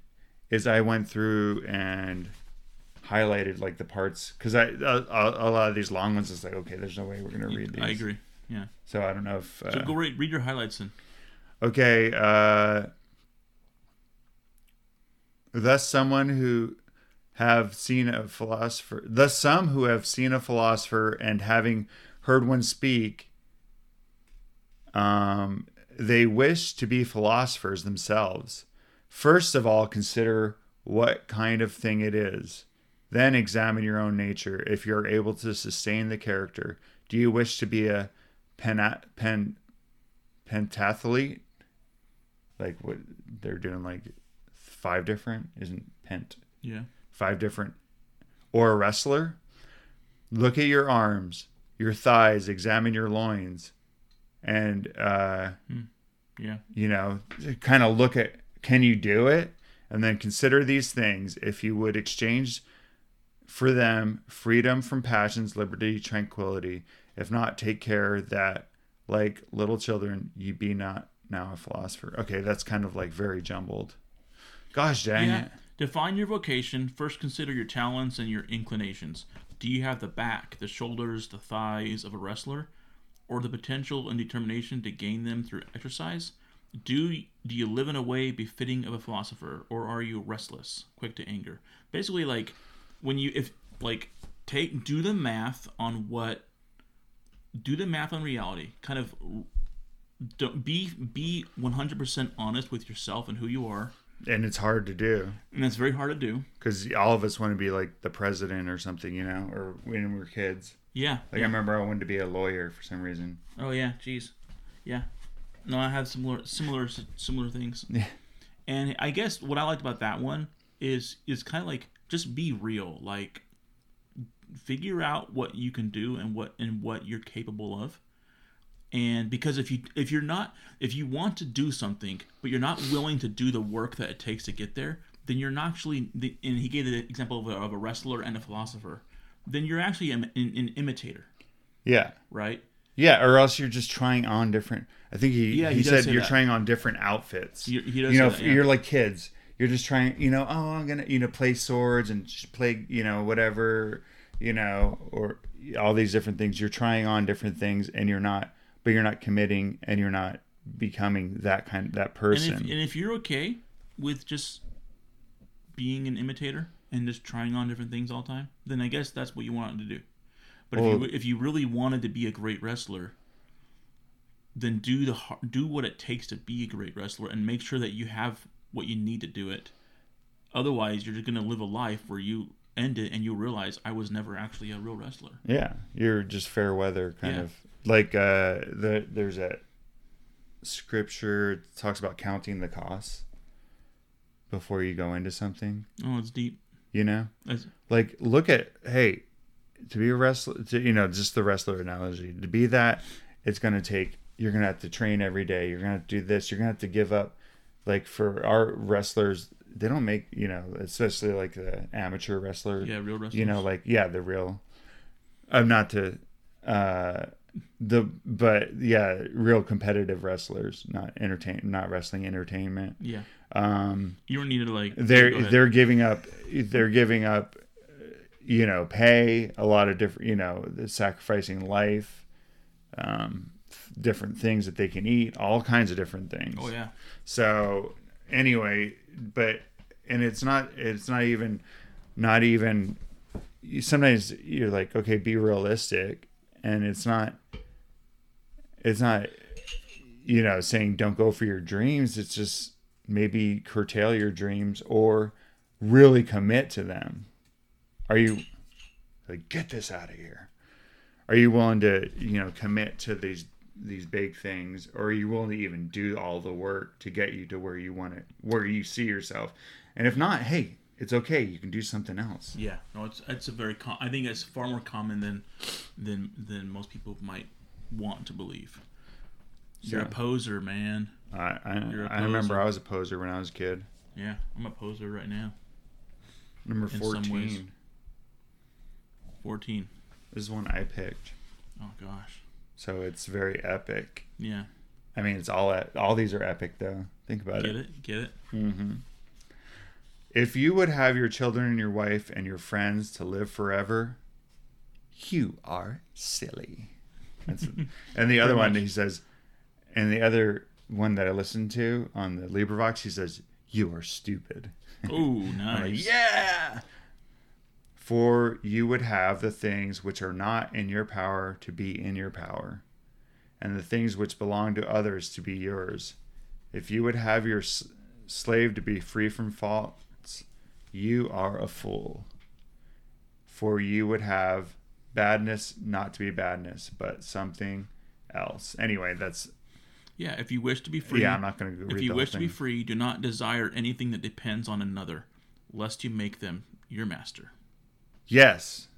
is I went through and highlighted like the parts because I a, a, a lot of these long ones is like okay, there's no way we're gonna read these. I agree. Yeah. So I don't know if. Uh, So go read, read your highlights then. Okay, uh thus someone who have seen a philosopher thus some who have seen a philosopher and having heard one speak um they wish to be philosophers themselves. First of all, consider what kind of thing it is. Then examine your own nature. If you're able to sustain the character, do you wish to be a pen, pen pentathlete? Like what they're doing, like five different isn't pent? Yeah. five different or a wrestler? Look at your arms your thighs examine your loins and uh Yeah. you know kind of look at can you do it? And then consider these things. If you would exchange for them freedom from passions liberty tranquility. If not take care that like little children you be not now a philosopher okay that's kind of like very jumbled gosh dang Yeah. it Define your vocation. First, consider your talents and your inclinations. Do you have the back, the shoulders, the thighs of a wrestler, or the potential and determination to gain them through exercise? Do do you live in a way befitting of a philosopher, or are you restless, quick to anger? Basically, like when you if like take do the math on what do the math on reality. Kind of don't be be one hundred percent honest with yourself and who you are, and it's hard to do and it's very hard to do. because all of us want to be like the president or something, you know, or when we were kids. Yeah. Like yeah. I remember I wanted to be a lawyer for some reason. Oh yeah, jeez. Yeah. No, I have similar similar similar things. Yeah. And I guess what I liked about that one is is kind of like just be real. Like figure out what you can do and what and what you're capable of. And because if you if you're not if you want to do something but you're not willing to do the work that it takes to get there, then you're not actually. the- And he gave the example of a, of a wrestler and a philosopher. Then you're actually an, an, an imitator, Yeah. right? Yeah, or else you're just trying on different. I think he Yeah, he, he said you're that. trying on different outfits. Does you know, that, yeah. you're like kids. You're just trying. You know, oh, I'm gonna you know play swords and play you know whatever you know or all these different things. You're trying on different things, and you're not. But you're not committing, and you're not becoming that kind that And person. if, and if you're okay with just being an imitator and just trying on different things all the time, then I guess that's what you want to do. But if you if you really wanted to be a great wrestler, then do the do what it takes to be a great wrestler and make sure that you have what you need to do it. Otherwise, you're just gonna live a life where you end it and you realize I was never actually a real wrestler. Yeah, you're just fair weather kind Yeah. of like uh the there's a scripture that talks about counting the costs before you go into something, Oh, it's deep. you know? It's, Like look at hey, to be a wrestler, to, you know, just the wrestler analogy. To be that it's going to take you're going to have to train every day. You're going to have to do this. You're going to have to give up like for our wrestlers, they don't make, you know, especially like the amateur wrestler yeah, real wrestlers. you know like yeah the real i'm not to uh the but yeah real competitive wrestlers not entertain not wrestling entertainment yeah, um you don't need to like. they're they're giving up they're giving up you know pay a lot of different you know sacrificing life um different things that they can eat all kinds of different things Oh yeah. so anyway, but and it's not it's not even not even sometimes you're like okay be realistic and it's not it's not you know saying don't go for your dreams. It's just maybe curtail your dreams or really commit to them. Are you like get this out of here. Are you willing to you know commit to these these big things? Or are you willing to even do all the work to get you to where you want it where you see yourself? And if not hey it's okay you can do something else Yeah, no, it's it's a very com- I think it's far more common than than than most people might want to believe. You're a poser, man. I I, I remember. I was a poser when I was a kid. Yeah, I'm a poser right now. Number In some ways. fourteen. 14. This is one I picked, Oh gosh. so it's very epic. Yeah. I mean, it's all all these are epic though. Think about Get it. Get it? Get it? Mm-hmm. If you would have your children and your wife and your friends to live forever, you are silly. That's, and the other one, he says, and the other one that I listened to on the LibriVox, he says, "You are stupid." Oh, nice. like, yeah. For you would have the things which are not in your power to be in your power, and the things which belong to others to be yours. If you would have your s- slave to be free from faults, you are a fool. For you would have badness not to be badness, but something else. Anyway, that's Yeah, if you wish to be free, yeah. I'm not going to if you wish to be free, do not desire anything that depends on another, lest you make them your master. Yes.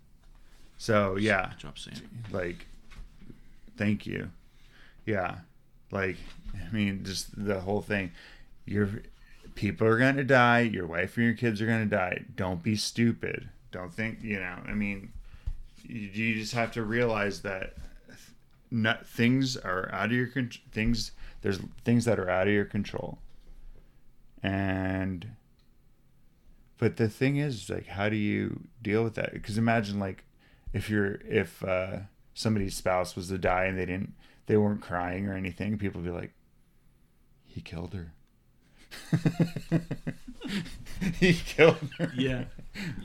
So yeah, Good job, Sam. like thank you yeah like i mean just the whole thing your people are going to die your wife and your kids are going to die. Don't be stupid. Don't think you know i mean you, you just have to realize that not, things are out of your control things there's things that are out of your control. And but the thing is like how do you deal with that? Because imagine like if you're if uh somebody's spouse was to die and they didn't they weren't crying or anything people would be like he killed her he killed her Yeah,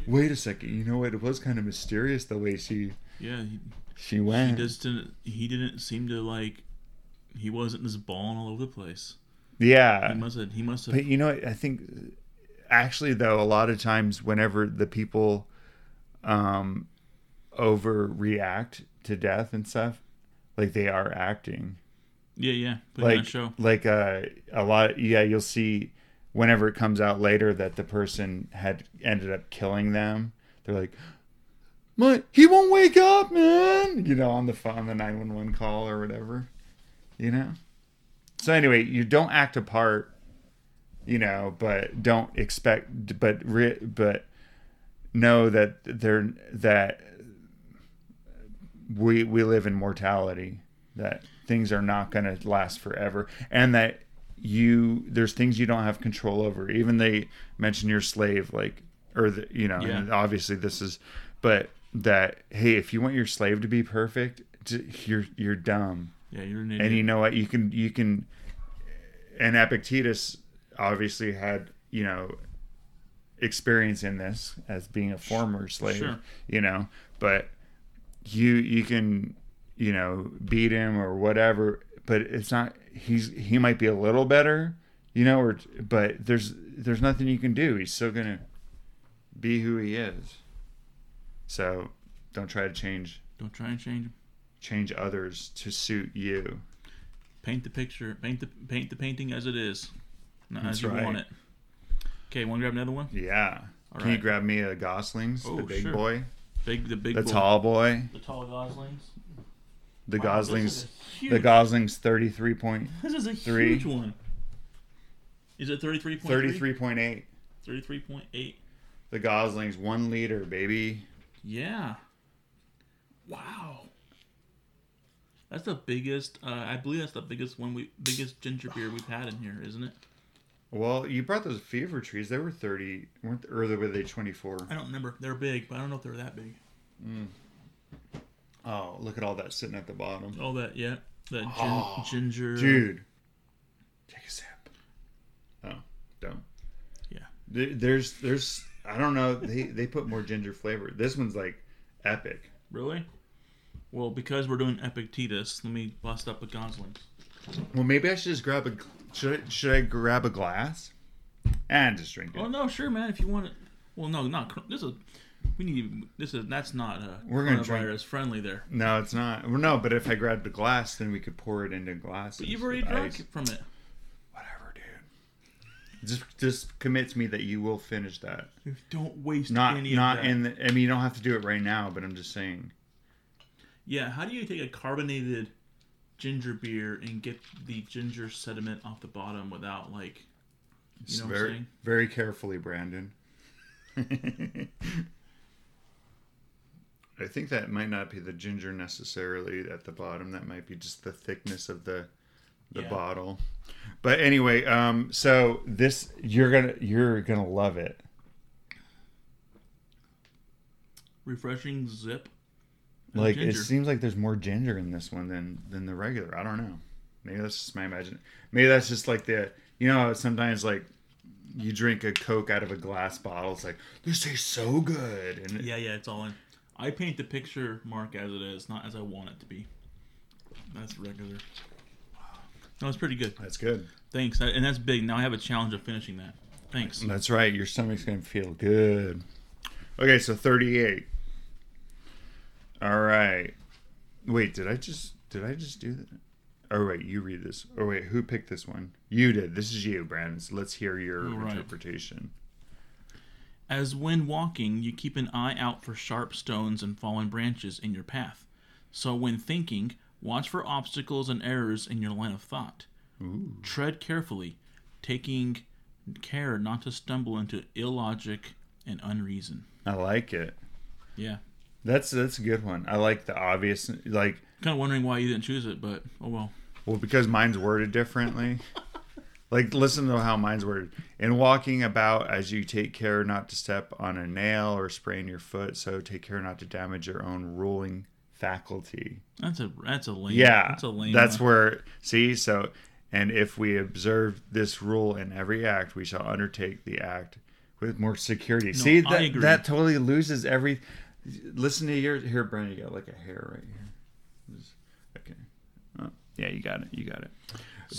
wait a second you know what it was kind of mysterious the way she yeah. He, she he went just didn't. He didn't seem to like. He wasn't just balling all over the place. yeah He must have. He must have. But you know. I think actually though, a lot of times whenever the people um overreact to death and stuff, like they are acting. Yeah, yeah. Putting on a Like show. like uh, a lot yeah, you'll see whenever it comes out later that the person had ended up killing them, they're like my, he won't wake up, man. You know, on the phone, on the nine one one call or whatever. You know. So anyway, you don't act a part, you know, but don't expect, but re, but know that they're that we we live in mortality, that things are not going to last forever, and that you there's things you don't have control over. Even they mention your slave, like or the, you know, Yeah. and obviously this is, but that hey, if you want your slave to be perfect, you're you're dumb Yeah, you're an idiot. and you know what you can you can and epictetus obviously had you know experience in this as being a former slave Sure. you know but you you can you know beat him or whatever but it's not he's he might be a little better you know or but there's there's nothing you can do he's still gonna be who he is so don't try to change Don't try and change him. change others to suit you Paint the picture. Paint the paint the painting as it is, not That's as you right. want it. Okay, want to grab another one? Yeah. All Can you grab me a Goslings, Oh, the big sure. boy, Big, the big, the boy. tall boy, the tall goslings. The Wow, Goslings, huge, the Goslings thirty three point This is a three. huge one. Is it 33.3? thirty three point eight. 33.8. The Goslings one liter, baby. Yeah. Wow. That's the biggest. Uh, I believe that's the biggest one we biggest ginger beer we've had in here, isn't it? Well, you brought those fever trees. They were thirty, weren't or were they twenty four? I don't remember. They're big, but I don't know if they're that big. Oh, look at all that sitting at the bottom, Oh, that yeah, that gin, Oh, ginger. dude. Take a sip. Oh, don't. Yeah. There- There's, there's. I don't know. They they put more ginger flavor. This one's like epic. Really? Well, because we're doing Epictetus, let me bust up a Goslings. Well, maybe I should just grab a. Should I, should I grab a glass and just drink it? Oh no, sure, man. If you want it. Well, no, not this is. We need. This is that's not uh, We're gonna drink- coronavirus friendly there. No, it's not. Well, no, but if I grabbed a glass, then we could pour it into glasses. But you've already with ice. from it. Whatever, dude. Just just commit to me that you will finish that. Don't waste Not any not of that. in. The, I mean, you don't have to do it right now, but I'm just saying. Yeah, how do you take a carbonated ginger beer and get the ginger sediment off the bottom without like you know what I'm very, saying? very carefully, Brandon. I think that might not be the ginger necessarily at the bottom. That might be just the thickness of the the Yeah. bottle. But anyway, um, so this you're gonna you're gonna love it. Refreshing zip. Like it seems like there's more ginger in this one than than the regular. I don't know. Maybe that's just my imagine. Maybe that's just like the you know sometimes like you drink a Coke out of a glass bottle. It's like this tastes so good, and Yeah, yeah, it's all in. I paint the picture, Mark, as it is, not as I want it to be. That's regular. No, it's pretty good. that's good. Thanks. And that's big. Now I have a challenge of finishing that. Thanks. That's right. Your stomach's gonna feel good. Okay, so thirty-eight. All right. Wait, did I just did I just do that? Oh wait, you read this. Oh wait, who picked this one? You did. This is you, Brandon. So let's hear your right. interpretation. As when walking, you keep an eye out for sharp stones and fallen branches in your path. So when thinking, watch for obstacles and errors in your line of thought. Ooh. Tread carefully, taking care not to stumble into illogic and unreason. I like it. Yeah. That's that's a good one. I like the obvious like Kind of wondering why you didn't choose it, but oh well. well because mine's worded differently. like listen to how mine's worded. In walking about as you take care not to step on a nail or sprain your foot, so take care not to damage your own ruling faculty. That's a that's a lame. Yeah. That's a lame. That's one. where see so and if we observe this rule in every act, we shall undertake the act with more security. see I that that totally loses every listen to your here, Brandon, you got like a hair right here. Okay. Oh, yeah, you got it. You got it.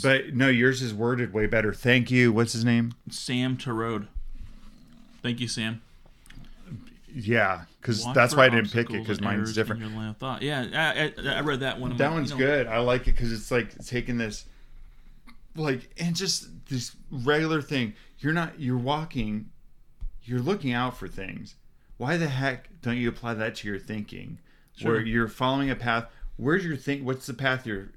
But no, yours is worded way better. Thank you. What's his name? Sam Torode. Thank you, Sam. Yeah, because Watch that's why I didn't pick it because mine's different. your line of thought. Yeah, I, I, I read that one. That like, one's you know, good. I like it because it's like taking this, like, and just this regular thing. You're not. You're walking. You're looking out for things. Why the heck don't you apply that to your thinking? Where you're following a path. Where's your think? What's the path your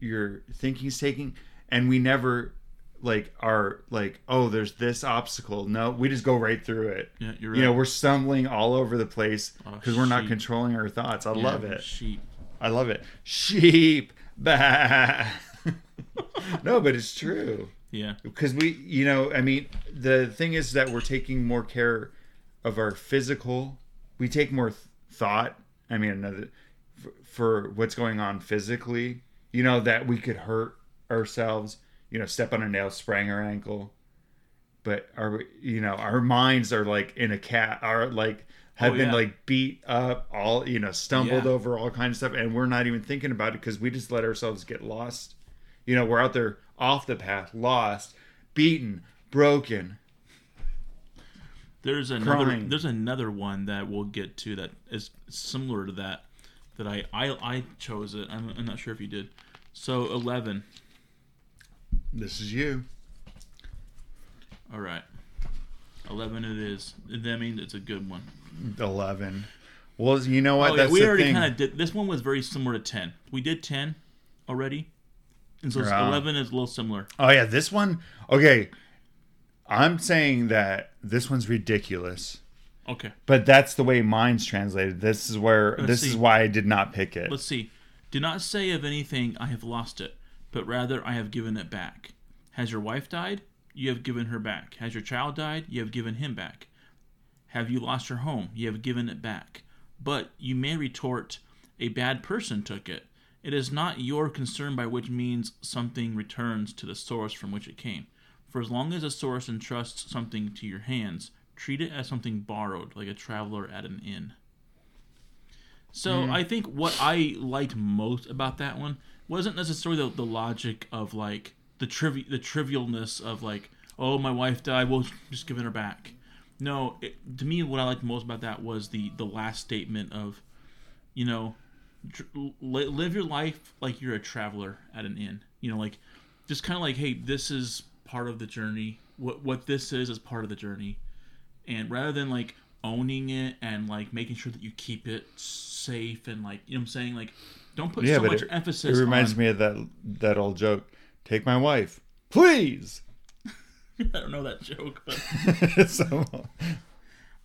your thinking's taking? And we never like are like, oh, there's this obstacle. No, we just go right through it. Yeah, you're right. You know, we're stumbling all over the place Oh, because we're not controlling our thoughts. I Yeah, love it. Sheep. I love it. Sheep. Bah. no, but it's true Yeah. because we, you know, I mean, the thing is that we're taking more care of our physical. We take more th- thought. I mean, another for, for what's going on physically. You know that we could hurt ourselves. You know, step on a nail, sprain our ankle. But our, you know, our minds are like in a cat. Are like have Oh, been yeah. like beat up, all you know, stumbled Yeah. over all kinds of stuff, and we're not even thinking about it because we just let ourselves get lost. You know, we're out there off the path, lost, beaten, broken. There's another. Crying. There's another one that we'll get to that is similar to that. That I I, I chose it. I'm, I'm not sure if you did. So eleven. This is you. All right. Eleven it is. That means it's a good one. Eleven. Well, you know what? Oh, yeah, That's we the already thing. kind of did. This one was very similar to ten. We did ten already, and so Yeah. eleven is a little similar. Oh yeah, this one. Okay, I'm saying that this one's ridiculous, Okay. but that's the way mine's translated. This is where Let's this see. is why I did not pick it. Let's see. Do not say of anything, I have lost it, but rather, I have given it back. Has your wife died? You have given her back. Has your child died? You have given him back. Have you lost your home? You have given it back. But you may retort, a bad person took it. It is not your concern by which means something returns to the source from which it came. For as long as a source entrusts something to your hands, treat it as something borrowed, like a traveler at an inn. So hmm. I think what I liked most about that one wasn't necessarily the, the logic of like the trivi- the trivialness of like oh my wife died well just giving her back. No, it, to me what I liked most about that was the the last statement of you know tr- li- live your life like you're a traveler at an inn. You know like just kind of like hey this is part of the journey. What what this is is part of the journey and rather than like owning it and like making sure that you keep it safe and like you know what I'm saying like don't put Yeah, so much it, emphasis it reminds on me of that that old joke. Take my wife, please. I don't know that joke but so,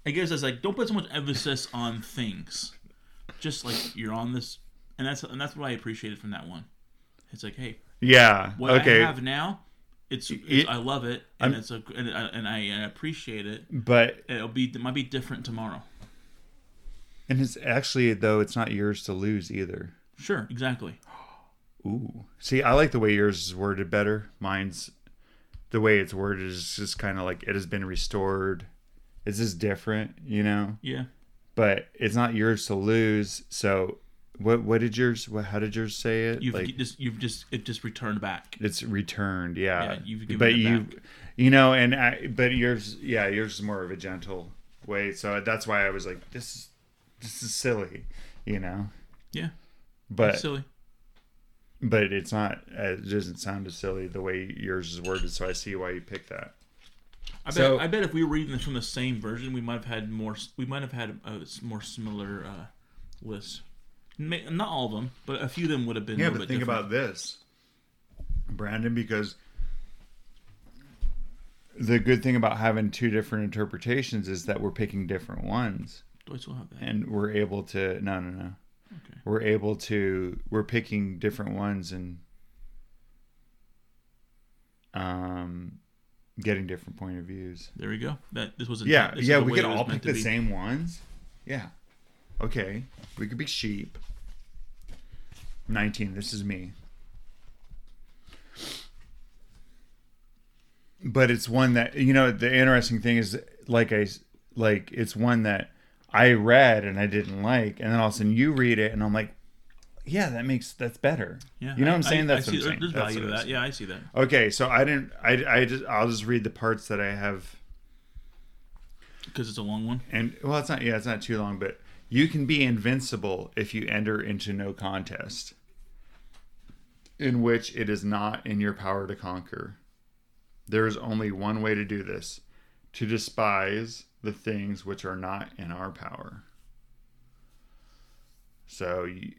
I guess it's like don't put so much emphasis on things just like you're on this and that's and that's what I appreciated from that one it's like hey yeah. what okay. I have now it's, it's It- I love it and I'm- it's a and I, and I appreciate it but it'll be it might be different tomorrow and it's actually though it's not yours to lose either. sure exactly Ooh. See, I like the way yours is worded better. Mine's the way it's worded is just kind of like it has been restored. It's just different, you know. yeah But it's not yours to lose. So, what what did yours? What how did yours say it? you've like just you've just it just returned back it's returned, yeah. Yeah, you've given but it you, back. you know, and I, but yours, yeah, yours is more of a gentle way. So that's why I was like, this is this is silly, you know. yeah But silly but it's not. uh, It doesn't sound as silly the way yours is worded. So I see why you picked that. I bet So- I bet if we were reading this from the same version, we might have had more. We might have had a more similar uh, list. May, not all of them, but a few of them would have been. Yeah, but think different. about this, Brandon, because the good thing about having two different interpretations is that we're picking different ones, Do I still have that? and we're able to. No, no, no. Okay. We're able to. We're picking different ones and um, getting different point of views. There we go. That this was. A, Yeah, yeah, we could all pick the be. same ones. Yeah. Okay. We could be sheep. 19. This is me. But it's one that you know the interesting thing is like I, like it's one that I read and I didn't like and then all of a sudden you read it and I'm like yeah that makes that's better. Yeah, You know what I'm saying? I, That's I what see, I'm. There's value to that. Yeah, I see that. Okay, so I didn't I I just I'll just read the parts that I have Because it's a long one. and well it's not yeah it's not too long but you can be invincible if you enter into no contest in which it is not in your power to conquer there is only one way to do this to despise the things which are not in our power so you,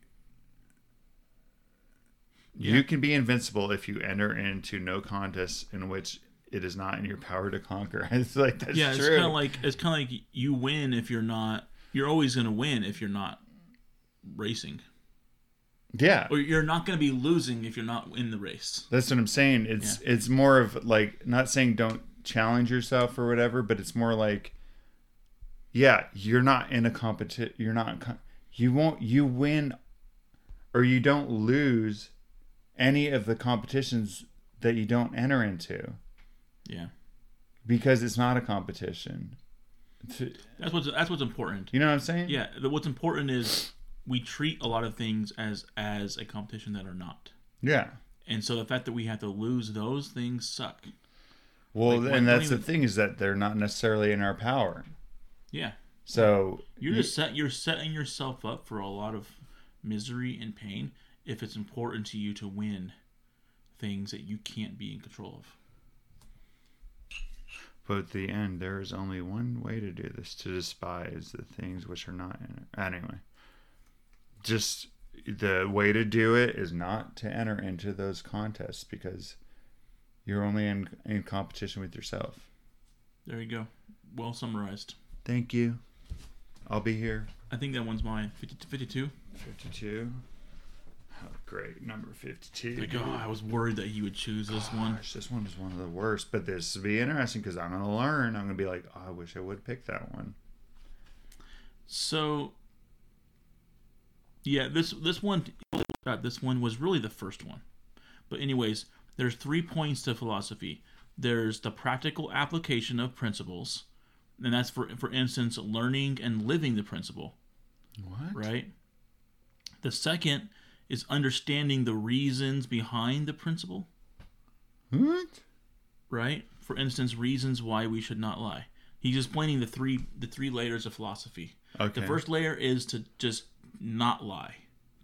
Yeah. you can be invincible if you enter into no contest in which it is not in your power to conquer it's like that's yeah, it's kind of like it's kind of like you win if you're not. You're always gonna win if you're not racing, yeah or you're not gonna be losing if you're not in the race. That's what I'm saying. It's it's more of like not saying don't challenge yourself or whatever, but it's more like yeah, you're not in a competition. You're not you won't you win or you don't lose any of the competitions that you don't enter into Yeah, because it's not a competition. It's- that's what's that's what's important. You know what I'm saying? Yeah, the, what's important is we treat a lot of things as as a competition that are not, Yeah. and so the fact that we have to lose those things suck. Well, Like, and that's the thing is that they're not necessarily in our power. Yeah, So you're just set you're setting yourself up for a lot of misery and pain if it's important to you to win things that you can't be in control of. But at the end, there is only one way to do this to despise the things which are not in it. Anyway, just the way to do it is not to enter into those contests because you're only in, in competition with yourself. There you go. Well summarized. Thank you. I'll be here. I think that one's mine. 50, 52. 52. Great. Number 52. Like, oh, I was worried that he would choose this one. This one is one of the worst, but this will be interesting because I'm going to learn. I'm going to be like, oh, I wish I would pick that one. So, yeah, this this one, uh, this one was really the first one. But anyways, there's three points to philosophy. There's the practical application of principles, and that's for for instance, learning and living the principle, What? right? The second is understanding the reasons behind the principle, What? right? For instance, reasons why we should not lie. He's explaining the three the three layers of philosophy. Okay. The first layer is to just not lie.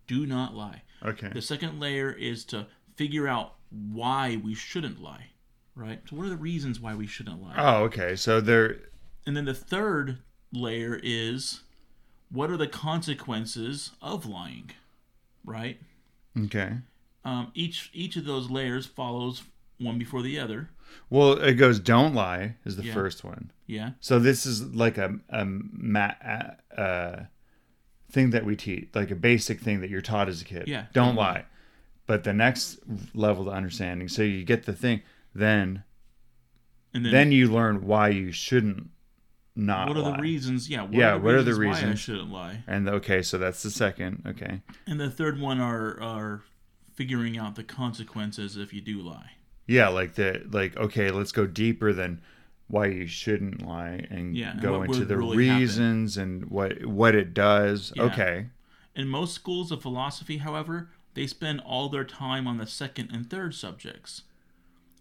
Do not lie. Okay. The second layer is to figure out why we shouldn't lie. Right? So what are the reasons why we shouldn't lie? Oh, okay. So there. and then the third layer is what are the consequences of lying, right? Okay. Um, each each of those layers follows one before the other. Well, it goes don't lie is the Yeah. first one. Yeah. So this is like a a ma- uh, thing that we teach, like a basic thing that you're taught as a kid. Yeah, Don't don't lie. lie. But the next level to understanding, so you get the thing, then And then, then you learn why you shouldn't not what are lie. the reasons? Yeah. What Yeah, Are the what are the reasons Why I shouldn't lie. And okay, so that's the second. Okay. And the third one are are figuring out the consequences if you do lie. Yeah, like the like okay, let's go deeper than why you shouldn't lie and Yeah, go what into the really happen. reasons and what what it does. Yeah. Okay. In most schools of philosophy, however, they spend all their time on the second and third subjects,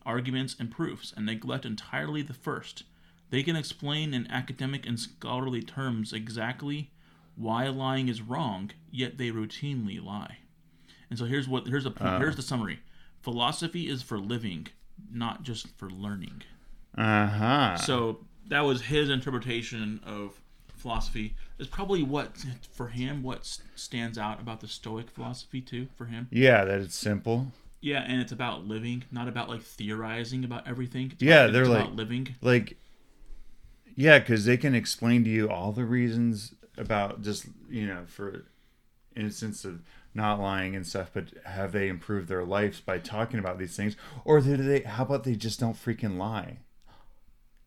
arguments and proofs, and neglect entirely the first. They can explain in academic and scholarly terms exactly why lying is wrong, yet they routinely lie. And so here's what here's a here's the summary. Philosophy is for living, not just for learning. Uh-huh. So that was his interpretation of philosophy. Is probably what for him what stands out about the Stoic philosophy too for him. yeah, that it's simple. Yeah, and it's about living, not about like theorizing about everything. It's Yeah, about, they're it's like- about living. Like yeah, cuz they can explain to you all the reasons about just, you know, for instance of not lying and stuff, but have they improved their lives by talking about these things or do they how about they just don't freaking lie?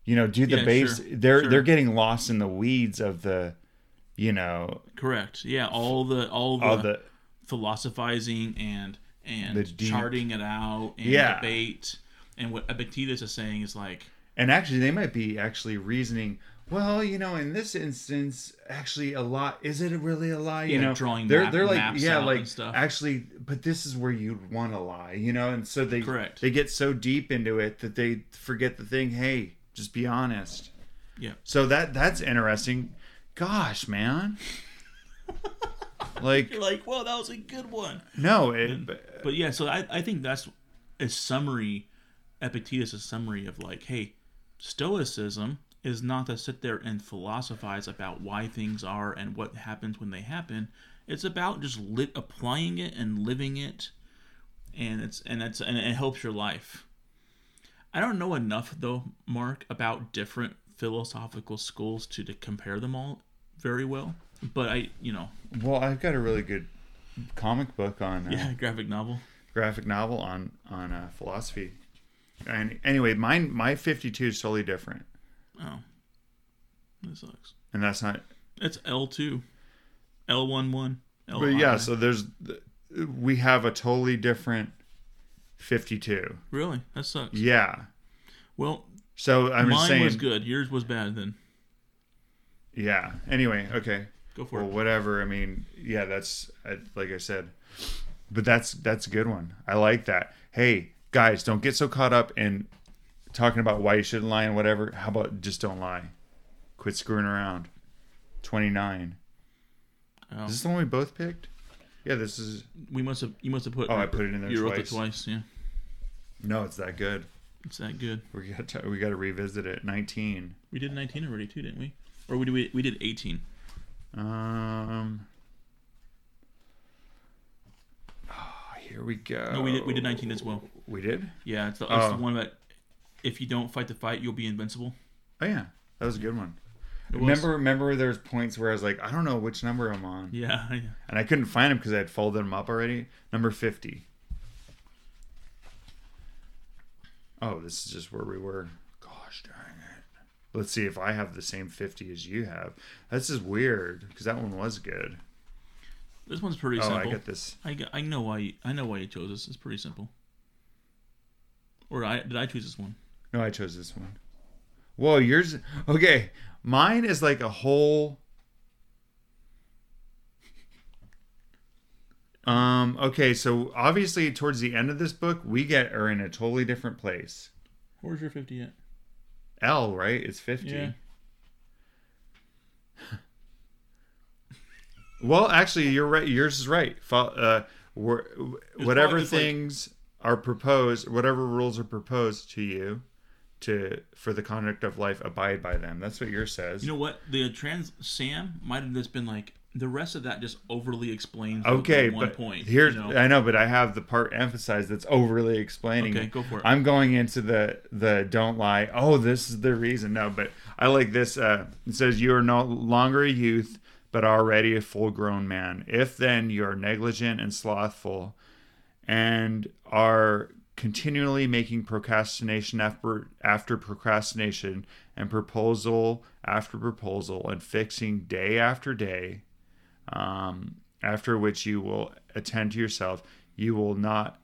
You know, do the Yeah, base sure, they're sure. they're getting lost in the weeds of the you know, Correct. Yeah, all the all the, all the philosophizing and and charting it out and Yeah. debate. And what Epictetus is saying is like And actually, they might be actually reasoning. Well, you know, in this instance, actually, a lie is it really a lie? You Yeah, know, drawing they're map- they're like maps yeah, like stuff. actually, but this is where you'd want to lie, you know. And so they Correct. they get so deep into it that they forget the thing. Hey, just be honest. Yeah. So that that's interesting. Gosh, man. like you're like, well, that was a good one. no, it, but- But yeah, so I, I think that's a summary, Epictetus' a summary of like, hey, Stoicism is not to sit there and philosophize about why things are and what happens when they happen. It's about just li- applying it and living it, and it's and it's and it helps your life. I don't know enough though, Mark, about different philosophical schools to, to compare them all very well. But I, you know, well, I've got a really good comic book on uh, yeah, graphic novel. graphic novel on on uh, philosophy. And anyway, mine my 52 is totally different. Oh, that sucks. And that's not It's L two, L one one. But yeah, so there's we have a totally different 52. really, that sucks. Yeah. Well, So I'm mine saying was good. Yours was bad. Then yeah. Anyway, okay. go for Well, it. whatever. I mean, yeah, that's like I said. But that's that's a good one. I like that. Hey, guys, don't get so caught up in talking about why you shouldn't lie and whatever. How about just don't lie? Quit screwing around. 29. Oh, Is this the one we both picked? Yeah, this is. we must have. You must have put. Oh, I put it in there You wrote twice. it twice. Yeah, No, it's that good. it's that good. We got to, we got to revisit it. 19. We did nineteen already too, didn't we? Or we did we, we did eighteen. Um. Oh, here we go. No, we did we did nineteen as well. We did. Yeah, it's the, it's Oh. the one that if you don't fight the fight, you'll be invincible. Oh yeah, that was a good one. Remember, remember, there's points where I was like, I don't know which number I'm on, Yeah, yeah. and I couldn't find them because I had folded them up already. Number 50. Oh, this is just where we were. Gosh dang it. Let's see if I have the same 50 as you have. This is weird because that one was good. This one's pretty oh, simple. I get this. I, I know why you, I know why you chose this. It's pretty simple. Or I did I choose this one? No, I chose this one. Whoa, yours. Okay, mine is like a whole. Um. Okay, so obviously, towards the end of this book, we get are in a totally different place. Where's your fifty at? L, right? It's fifty. Yeah. Well, actually, you're right. Yours is right. Uh, wh- whatever things are proposed, whatever rules are proposed to you, to for the conduct of life abide by them. That's what yours says. You know what? The trans Sam might have just been like the rest of that just overly explains okay, one but point. here's you know? I know, but I have the part emphasized that's overly explaining. Okay, go for it. I'm going into the the don't lie. Oh, this is the reason. No, but I like this. Uh, it says you are no longer a youth, but already a full grown man. If then you are negligent and slothful, and are continually making procrastination after after procrastination and proposal after proposal and fixing day after day um, after which you will attend to yourself you will not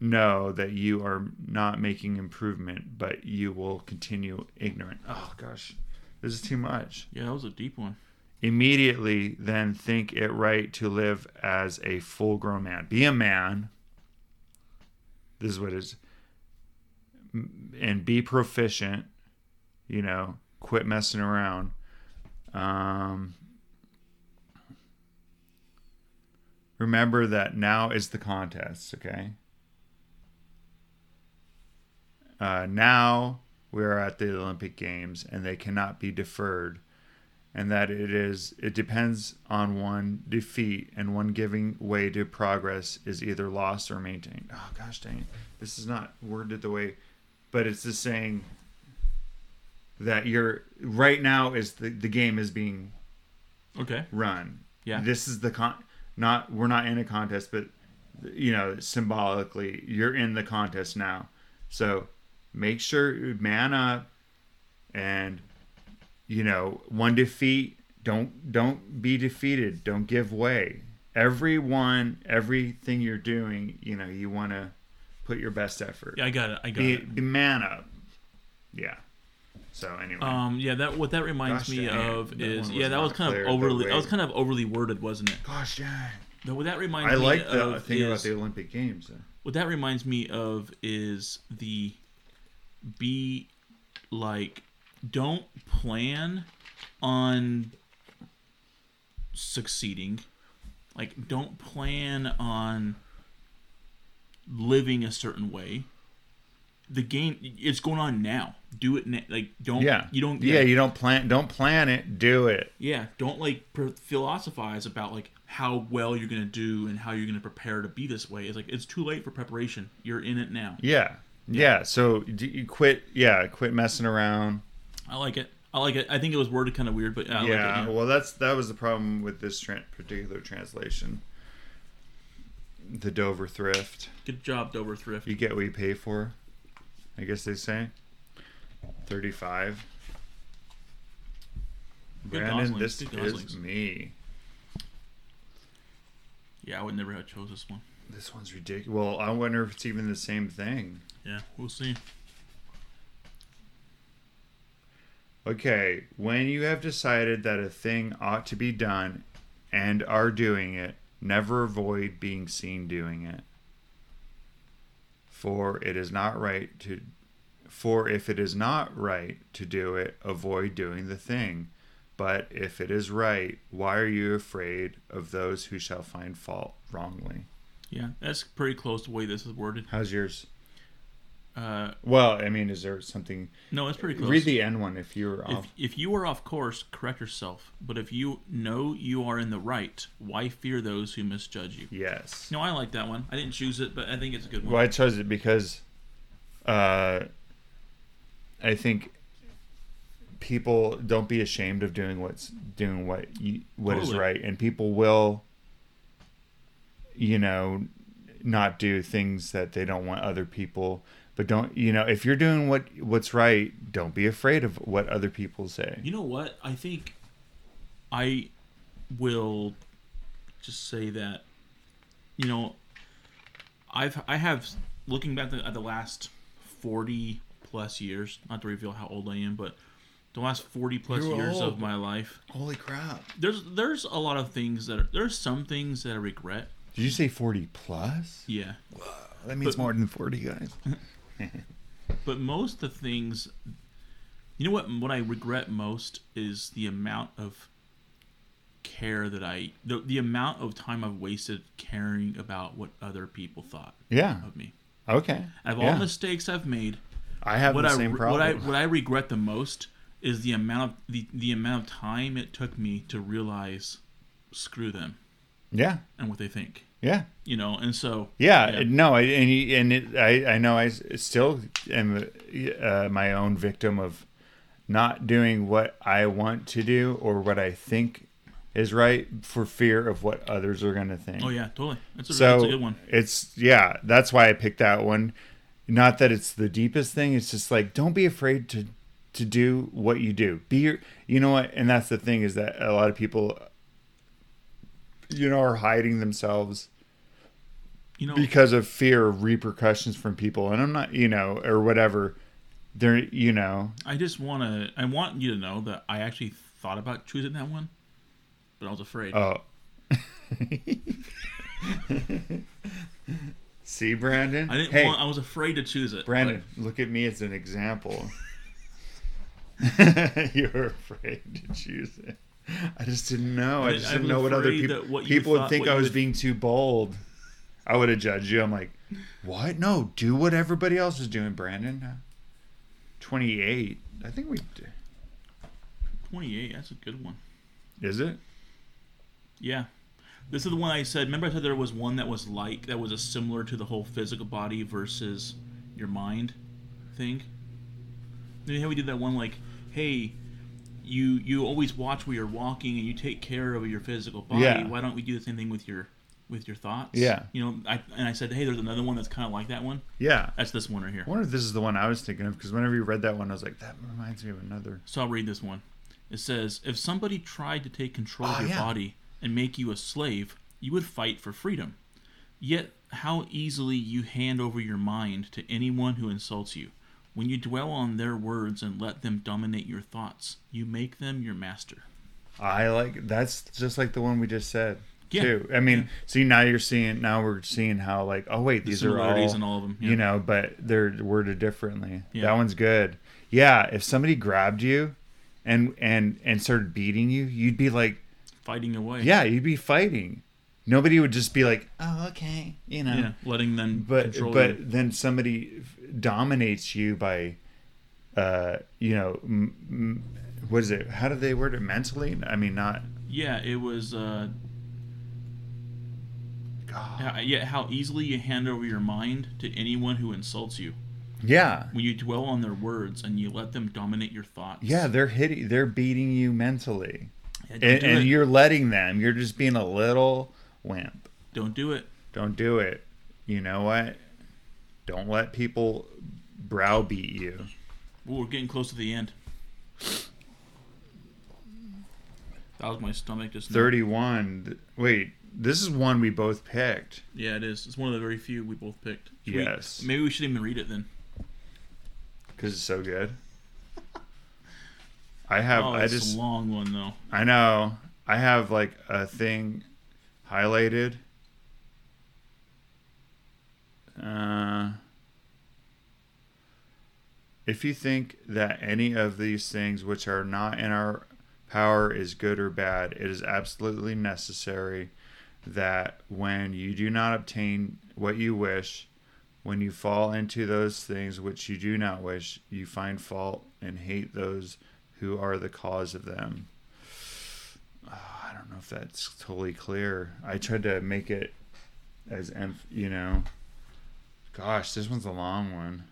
know that you are not making improvement but you will continue ignorant oh gosh this is too much yeah, that was a deep one. immediately then think it right to live as a full grown man. Be a man. This is what it is. And be proficient. You know, quit messing around. Um, remember that now is the contest, okay? Uh, now we are at the Olympic Games and they cannot be deferred and that it is it depends on one defeat and one giving way to progress is either lost or maintained. Oh gosh dang it. This is not worded the way but it's just saying that you're right now is the, the game is being Okay. run. Yeah. This is the con not we're not in a contest, but you know, symbolically you're in the contest now. So make sure man up and you know, one defeat, don't don't be defeated. Don't give way. Everyone, everything you're doing, you know, you want to put your best effort. Yeah, I got it. I got be, it. be man up. Yeah. So anyway, Um, yeah, that what that reminds Gosh me dang of is yeah, that was kind of overly that was kind of overly worded, wasn't it? gosh dang. No, what that reminds I me like the of thing about the Olympic Games. though. what that reminds me of is the be like don't plan on succeeding like don't plan on living a certain way the game it's going on now do it na- like don't Yeah, you don't Yeah, you don't plan. Don't plan it. Do it. yeah, don't like philosophize about like how well you're gonna do and how you're gonna prepare to be this way. It's like it's too late for preparation. You're in it now. Yeah, yeah. So d- you quit. Yeah, quit messing around. I like it. I like it. I think it was worded kind of weird, but I yeah. like it. Yeah. Well, that's that was the problem with this tran particular translation. The Dover thrift. Good job, Dover Thrift. You get what you pay for. I guess they say. Thirty-five. Good Brandon, Goslings, this good is Goslings. me. Yeah, I would never have chose this one. This one's ridiculous. Well, I wonder if it's even the same thing. Yeah, we'll see. Okay, when you have decided that a thing ought to be done and are doing it, never avoid being seen doing it. For it is not right to for if it is not right to do it, avoid doing the thing. But if it is right, why are you afraid of those who shall find fault wrongly? Yeah, that's pretty close to the way this is worded. How's yours? Uh, Well, I mean, is there something? no, it's pretty close. Read the end one if you're off. if you are off course, correct yourself. But if you know you are in the right, why fear those who misjudge you? Yes. No, I like that one. I didn't choose it, but I think it's a good one. Well, I chose it because uh, I think people don't be ashamed of doing what's doing what you, what is Totally. right, and people will, you know, not do things that they don't want other people. But don't you know if you're doing what what's right, don't be afraid of what other people say. You know what? I think I will just say that you know I've I have looking back at the last 40 plus years, not to reveal how old I am, but the last 40 plus You're years old. of my life. Holy crap! There's there's a lot of things that are, there's some things that I regret. Did you say forty plus? Yeah. That means But- more than forty, guys. But most of the things, you know what? What I regret most is the amount of care that I, the, the amount of time I've wasted caring about what other people thought Yeah. of me. Okay. Out of yeah. all mistakes I've made, I have what the I same problem. what I what I regret the most is the amount of the, the amount of time it took me to realize screw them yeah, and what they think. Yeah, You know, and so yeah. No, I, and you- and it, I I know I still am uh, my own victim of not doing what I want to do or what I think is right for fear of what others are going to think. Oh yeah, totally. That's a, so that's a good one. it's yeah that's why i picked that one not that it's the deepest thing it's just like don't be afraid to to do what you do be your you know what and that's the thing is that a lot of people you know are hiding themselves You know, because of fear of repercussions from people and i'm not you know or whatever they're you know I just want to. I want you to know that I actually thought about choosing that one, but I was afraid. oh see brandon I didn't. hey Want, I was afraid to choose it. Brandon, look at me as an example. You're afraid to choose it. I just didn't know. I just I didn't know what other people what people would think I was would- being too bold. I would have judged you. I'm like, what? No, do what everybody else is doing, Brandon. 28. I think we d- 28. That's a good one. is it? Yeah. This is the one I said. Remember, I said there was one that was like that was a similar to the whole physical body versus your mind thing. You know how we did that one like, hey, you you always watch where you're walking and you take care of your physical body. Yeah. Why don't we do the same thing with your with your thoughts? Yeah. You know, I and I said, hey, there's another one that's kind of like that one. Yeah. That's this one right here. I wonder if this is the one I was thinking of because whenever you read that one, I was like, that reminds me of another. So I'll read this one. It says, If somebody tried to take control Oh, of your yeah. body and make you a slave, you would fight for freedom. Yet, how easily you hand over your mind to anyone who insults you. When you dwell on their words and let them dominate your thoughts, you make them your master. I like that's just like the one we just said. Yeah. Too. I mean, Yeah. see now you're seeing now we're seeing how like oh wait The these are all in all of them. you know but they're worded differently. Yeah. That one's good. Yeah, if somebody grabbed you and and and started beating you, you'd be like Fighting away. yeah, you'd be fighting. Nobody would just be like oh okay you know. Yeah. Letting them But but you. then somebody dominates you by uh you know m- m- what is it? How do they word it? Mentally? I mean, not. Yeah, it was. Uh, God. how- yeah, how easily you hand over your mind to anyone who insults you. Yeah, When you dwell on their words and you let them dominate your thoughts. yeah, they're hitting, they're beating you mentally, Yeah, and, and you're letting them. You're just being a little wimp. Don't do it. Don't do it. You know what? Don't let people browbeat you. Ooh, we're getting close to the end. That was my stomach just now. Thirty-one. Wait, this is one we both picked. Yeah, it is. It's one of the very few we both picked. Should we- Yes. maybe we should even read it then. because it's so good. I have. oh, I it's just. a long one though. I know. I have like a thing highlighted. Uh, if you think that any of these things which are not in our power is good or bad, it is absolutely necessary that when you do not obtain what you wish, when you fall into those things which you do not wish, you find fault and hate those who are the cause of them. Ah, I don't know if that's totally clear. I tried to make it as emph- you know. Gosh, this one's a long one.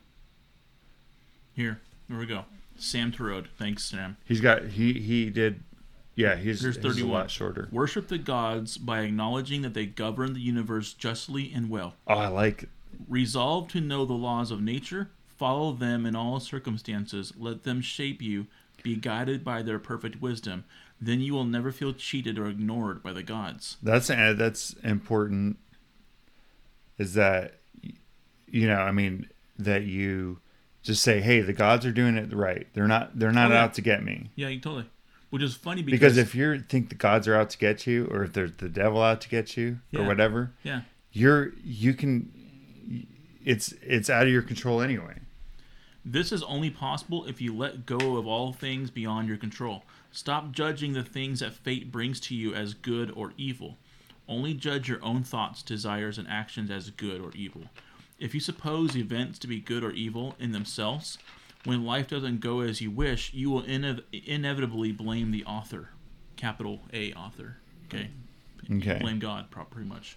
Here, here we go. Sam Torode. Thanks, Sam. He's got he he did, yeah. He's, Here's he's a lot shorter. Worship the gods by acknowledging that they govern the universe justly and well. Oh, I like. it. Resolve to know the laws of nature, follow them in all circumstances, let them shape you, be guided by their perfect wisdom. Then you will never feel cheated or ignored by the gods. That's uh, that's important. Is that you know? I mean that you just say, "Hey, the gods are doing it right. They're not. They're not Oh, yeah. out to get me." Yeah, you totally. Which is funny because, Because if you think the gods are out to get you, or if there's the devil out to get you, or whatever, yeah, you're you can. It's it's out of your control anyway. this is only possible if you let go of all things beyond your control. Stop judging the things that fate brings to you as good or evil. Only judge your own thoughts, desires, and actions as good or evil. If you suppose events to be good or evil in themselves, when life doesn't go as you wish, you will inev- inevitably blame the author, capital A author. Okay. Okay. Blame God, pretty much.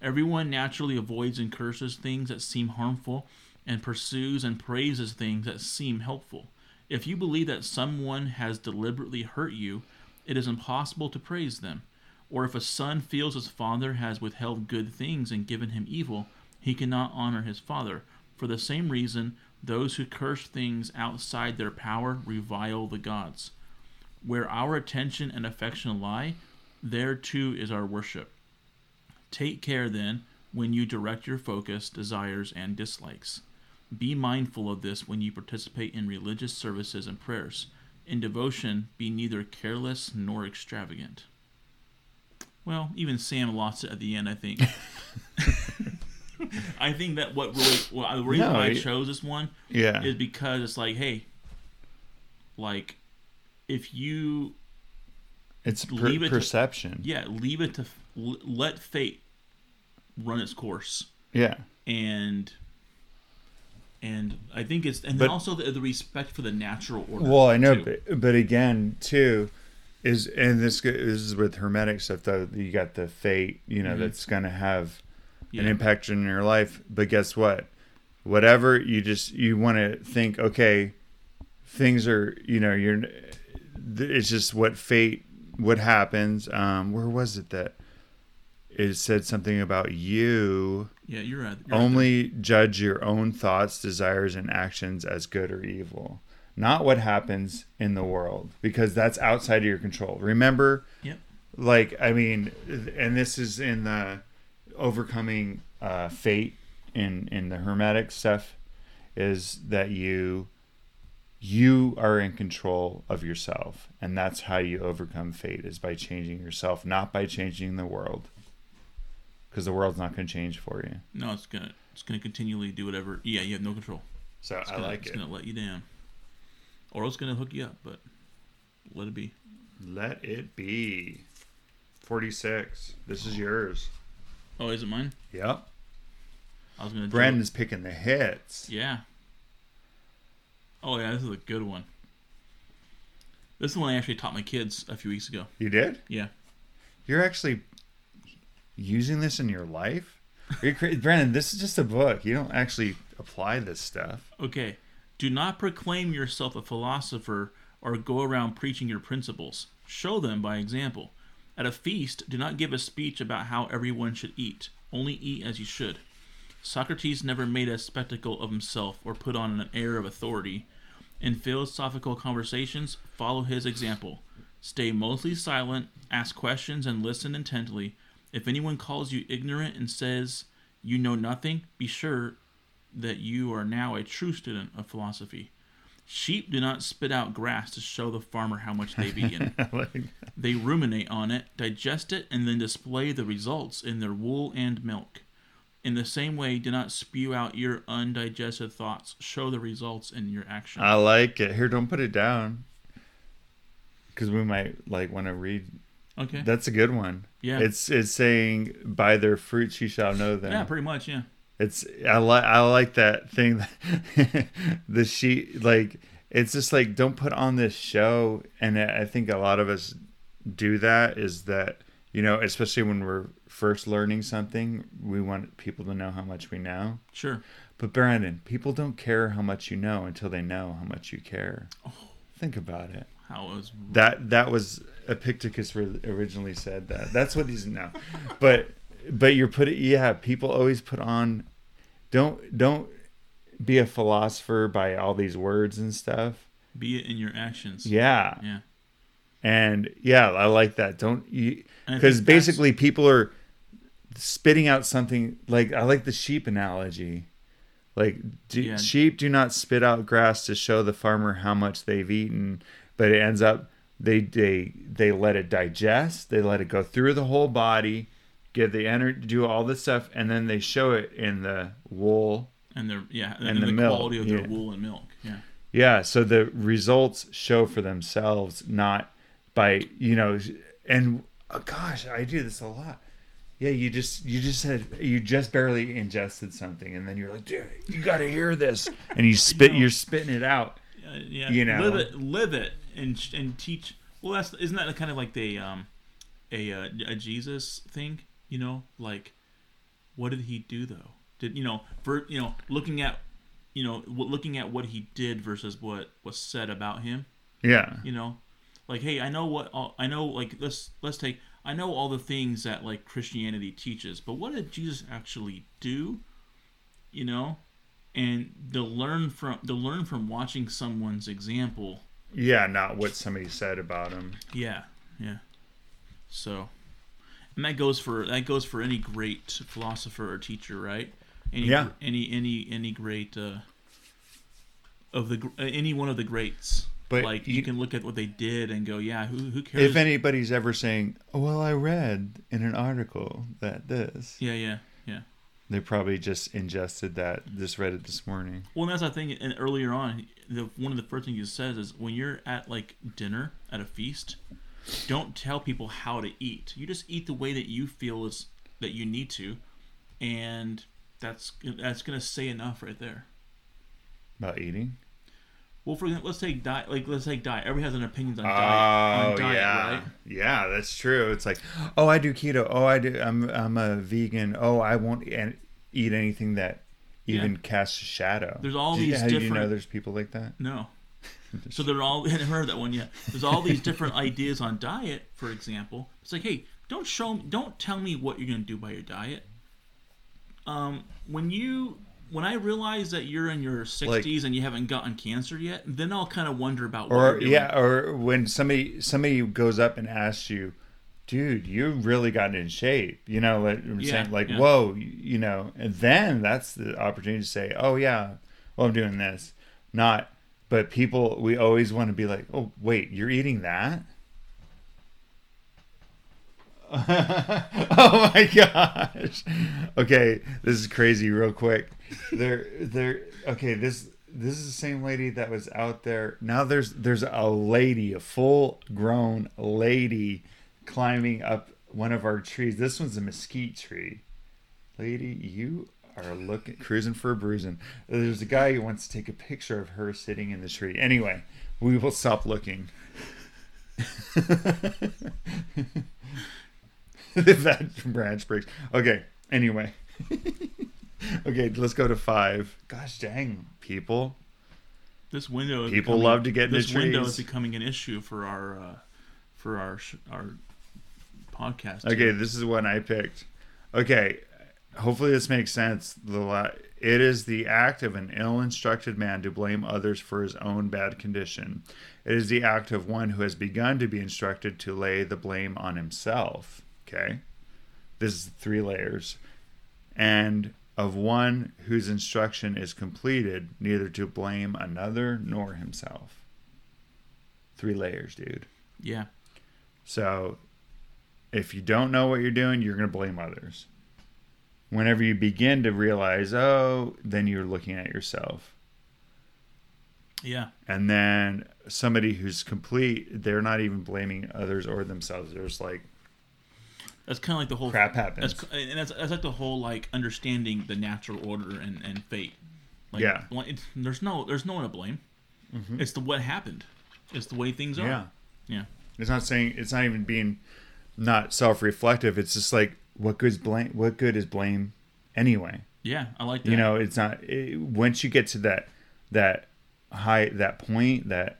Everyone naturally avoids and curses things that seem harmful and pursues and praises things that seem helpful. If you believe that someone has deliberately hurt you, it is impossible to praise them. Or if a son feels his father has withheld good things and given him evil, he cannot honor his father. For the same reason, those who curse things outside their power revile the gods. Where our attention and affection lie, there too is our worship. Take care, then, when you direct your focus, desires, and dislikes. Be mindful of this when you participate in religious services and prayers. In devotion, be neither careless nor extravagant. Well, even Sam lost it at the end, I think. I think that what really, well, the reason No, why I chose this one Yeah. is because it's like, hey, like, if you It's per- leave it to- perception. yeah, leave it to let fate run its course, yeah. and and I think it's and But- then also the, the respect for the natural order. Well, I know, too. but, but again, too, is and this this is with hermetic stuff though. You got the fate, you know, Mhm. that's gonna have yeah, an impact in your life. But guess what? Whatever you just you want to think, okay, things are, you know, you're. It's just what fate, what happens. Um, where was it that it said something about you? yeah, you're right. You're right only judge your own thoughts, desires, and actions as good or evil, not what happens in the world, because that's outside of your control. Remember, Yep. like I mean, and this is in the overcoming uh, fate in in the hermetic stuff, is that you you are in control of yourself, and that's how you overcome fate is by changing yourself, not by changing the world. Because the world's not going to change for you. No, it's gonna it's gonna continually do whatever. Yeah, you have no control. So It's I gonna, like it's it. gonna let you down, or it's gonna hook you up. But let it be. Let it be. 46. This is yours. Oh, is it mine? Yep. I was gonna. do- Brandon's picking the hits. Yeah. Oh yeah, this is a good one. This is the one I actually taught my kids a few weeks ago. You did? Yeah. You're actually using this in your life? Are you cra- Brandon, this is just a book. You don't actually apply this stuff. Okay. Do not proclaim yourself a philosopher or go around preaching your principles. Show them by example. At a feast, do not give a speech about how everyone should eat. Only eat as you should. Socrates never made a spectacle of himself or put on an air of authority. In philosophical conversations, follow his example. Stay mostly silent, ask questions, and listen intently. If anyone calls you ignorant and says you know nothing, be sure that you are now a true student of philosophy. Sheep do not spit out grass to show the farmer how much they've eaten. Like, They ruminate on it, digest it, and then display the results in their wool and milk. In the same way, do not spew out your undigested thoughts. Show the results in your action. I like it. Here, don't put it down. Because we might like want to read. okay. That's a good one. yeah. It's it's saying by their fruits you shall know them. yeah, pretty much. Yeah. It's I like I like that thing that the sheet like it's just like don't put on this show and I think a lot of us do that is that you know especially when we're first learning something we want people to know how much we know Sure. but Brandon people don't care how much you know until they know how much you care Oh. think about it How it was. that that was Epictetus originally said that. That's what he's now. But but you're putting yeah. People always put on. Don't don't be a philosopher by all these words and stuff. Be it in your actions. Yeah, Yeah. and yeah, I like that. Don't you? Because basically, people are spitting out something like I like the sheep analogy. Like do, Yeah. sheep do not spit out grass to show the farmer how much they've eaten, but it ends up they they they let it digest, they let it go through the whole body, get the energy, do all this stuff, and then they show it in the wool. And their yeah, and, And the, the milk, quality of their yeah. wool and milk. Yeah. Yeah, so the results show for themselves, not by you know. And oh, gosh, I do this a lot. Yeah, you just you just said you just barely ingested something, and then you're like, dude, you got to hear this, and you spit, you're spitting it out. Uh, yeah, You know. live it, live it, and and teach. Well, that's isn't that kind of like the um, a uh, a Jesus thing? You know, like what did he do though? Did you know for you know looking at you know looking at what he did versus what was said about him? Yeah, You know, like hey, I know what all, I know. Like let's let's take I know all the things that like Christianity teaches, but what did Jesus actually do? You know, and to learn from to learn from watching someone's example yeah, not what somebody said about him. yeah yeah so and that goes for that goes for any great philosopher or teacher right any Yeah. any any any great uh of the uh, any one of the greats But like you, you- can look at what they did and go yeah who who cares If anybody's ever saying, oh, "Well, I read in an article that this," yeah yeah yeah they probably just ingested that. Just read it this morning. well that's the thing and earlier on the one of the first things he says is when you're at like dinner at a feast don't tell people how to eat you just eat the way that you feel is that you need to and that's that's gonna say enough right there About eating? well for example let's take diet like let's take diet everybody has an opinion on Oh, diet on oh, diet yeah. right Yeah, that's true. It's like, oh, I do keto. Oh, I do. I'm I'm a vegan. Oh, I won't eat anything that even casts a shadow. There's all you- these how do you know there's people like that? no so they're all I never heard that one yet. There's all these different ideas on diet, for example. It's like, hey, don't show don't tell me what you're gonna do by your diet. Um, when you when I realize that you're in your 60s and you haven't gotten cancer yet, then I'll kind of wonder about what Or you're doing. yeah, or when somebody somebody goes up and asks you, dude, you've really gotten in shape. You know, like I'm Yeah, saying, like, yeah. whoa, you, you know, and then that's the opportunity to say, oh yeah, well I'm doing this, not. But people, we always want to be like, oh wait, you're eating that. oh my gosh. Okay, this is crazy real quick. There there okay, this this is the same lady that was out there. Now there's there's a lady, a full grown lady climbing up one of our trees. This one's a mesquite tree. Lady, you are looking cruising for a bruising. There's a guy who wants to take a picture of her sitting in the tree. Anyway, we will stop looking. if that branch breaks. Okay. Anyway. okay, let's go to five. Gosh dang, people. This window is People becoming- love to get this window is becoming an issue for our uh, for our our podcast. Okay, here. this is one I picked. Okay, hopefully this makes sense. The la- it is the act of an ill-instructed man to blame others for his own bad condition. It is the act of one who has begun to be instructed to lay the blame on himself. Okay, this is three layers, and of one whose instruction is completed, neither to blame another nor himself. Three layers, dude. yeah, So if you don't know what you're doing, you're going to blame others. Whenever you begin to realize, oh, then you're looking at yourself. yeah, And then somebody who's complete, they're not even blaming others or themselves. They're just like, that's kind of like the whole crap happens. That's and that's, that's like the whole like understanding the natural order and, and fate. Like, Yeah. it's, there's no there's no one to blame. Mm-hmm. It's the what happened. It's the way things are. yeah. Yeah. It's not saying, it's not even being not self reflective. It's just like, what good's blame? What good is blame anyway? Yeah, I like that. you know it's not it, once you get to that that high that point that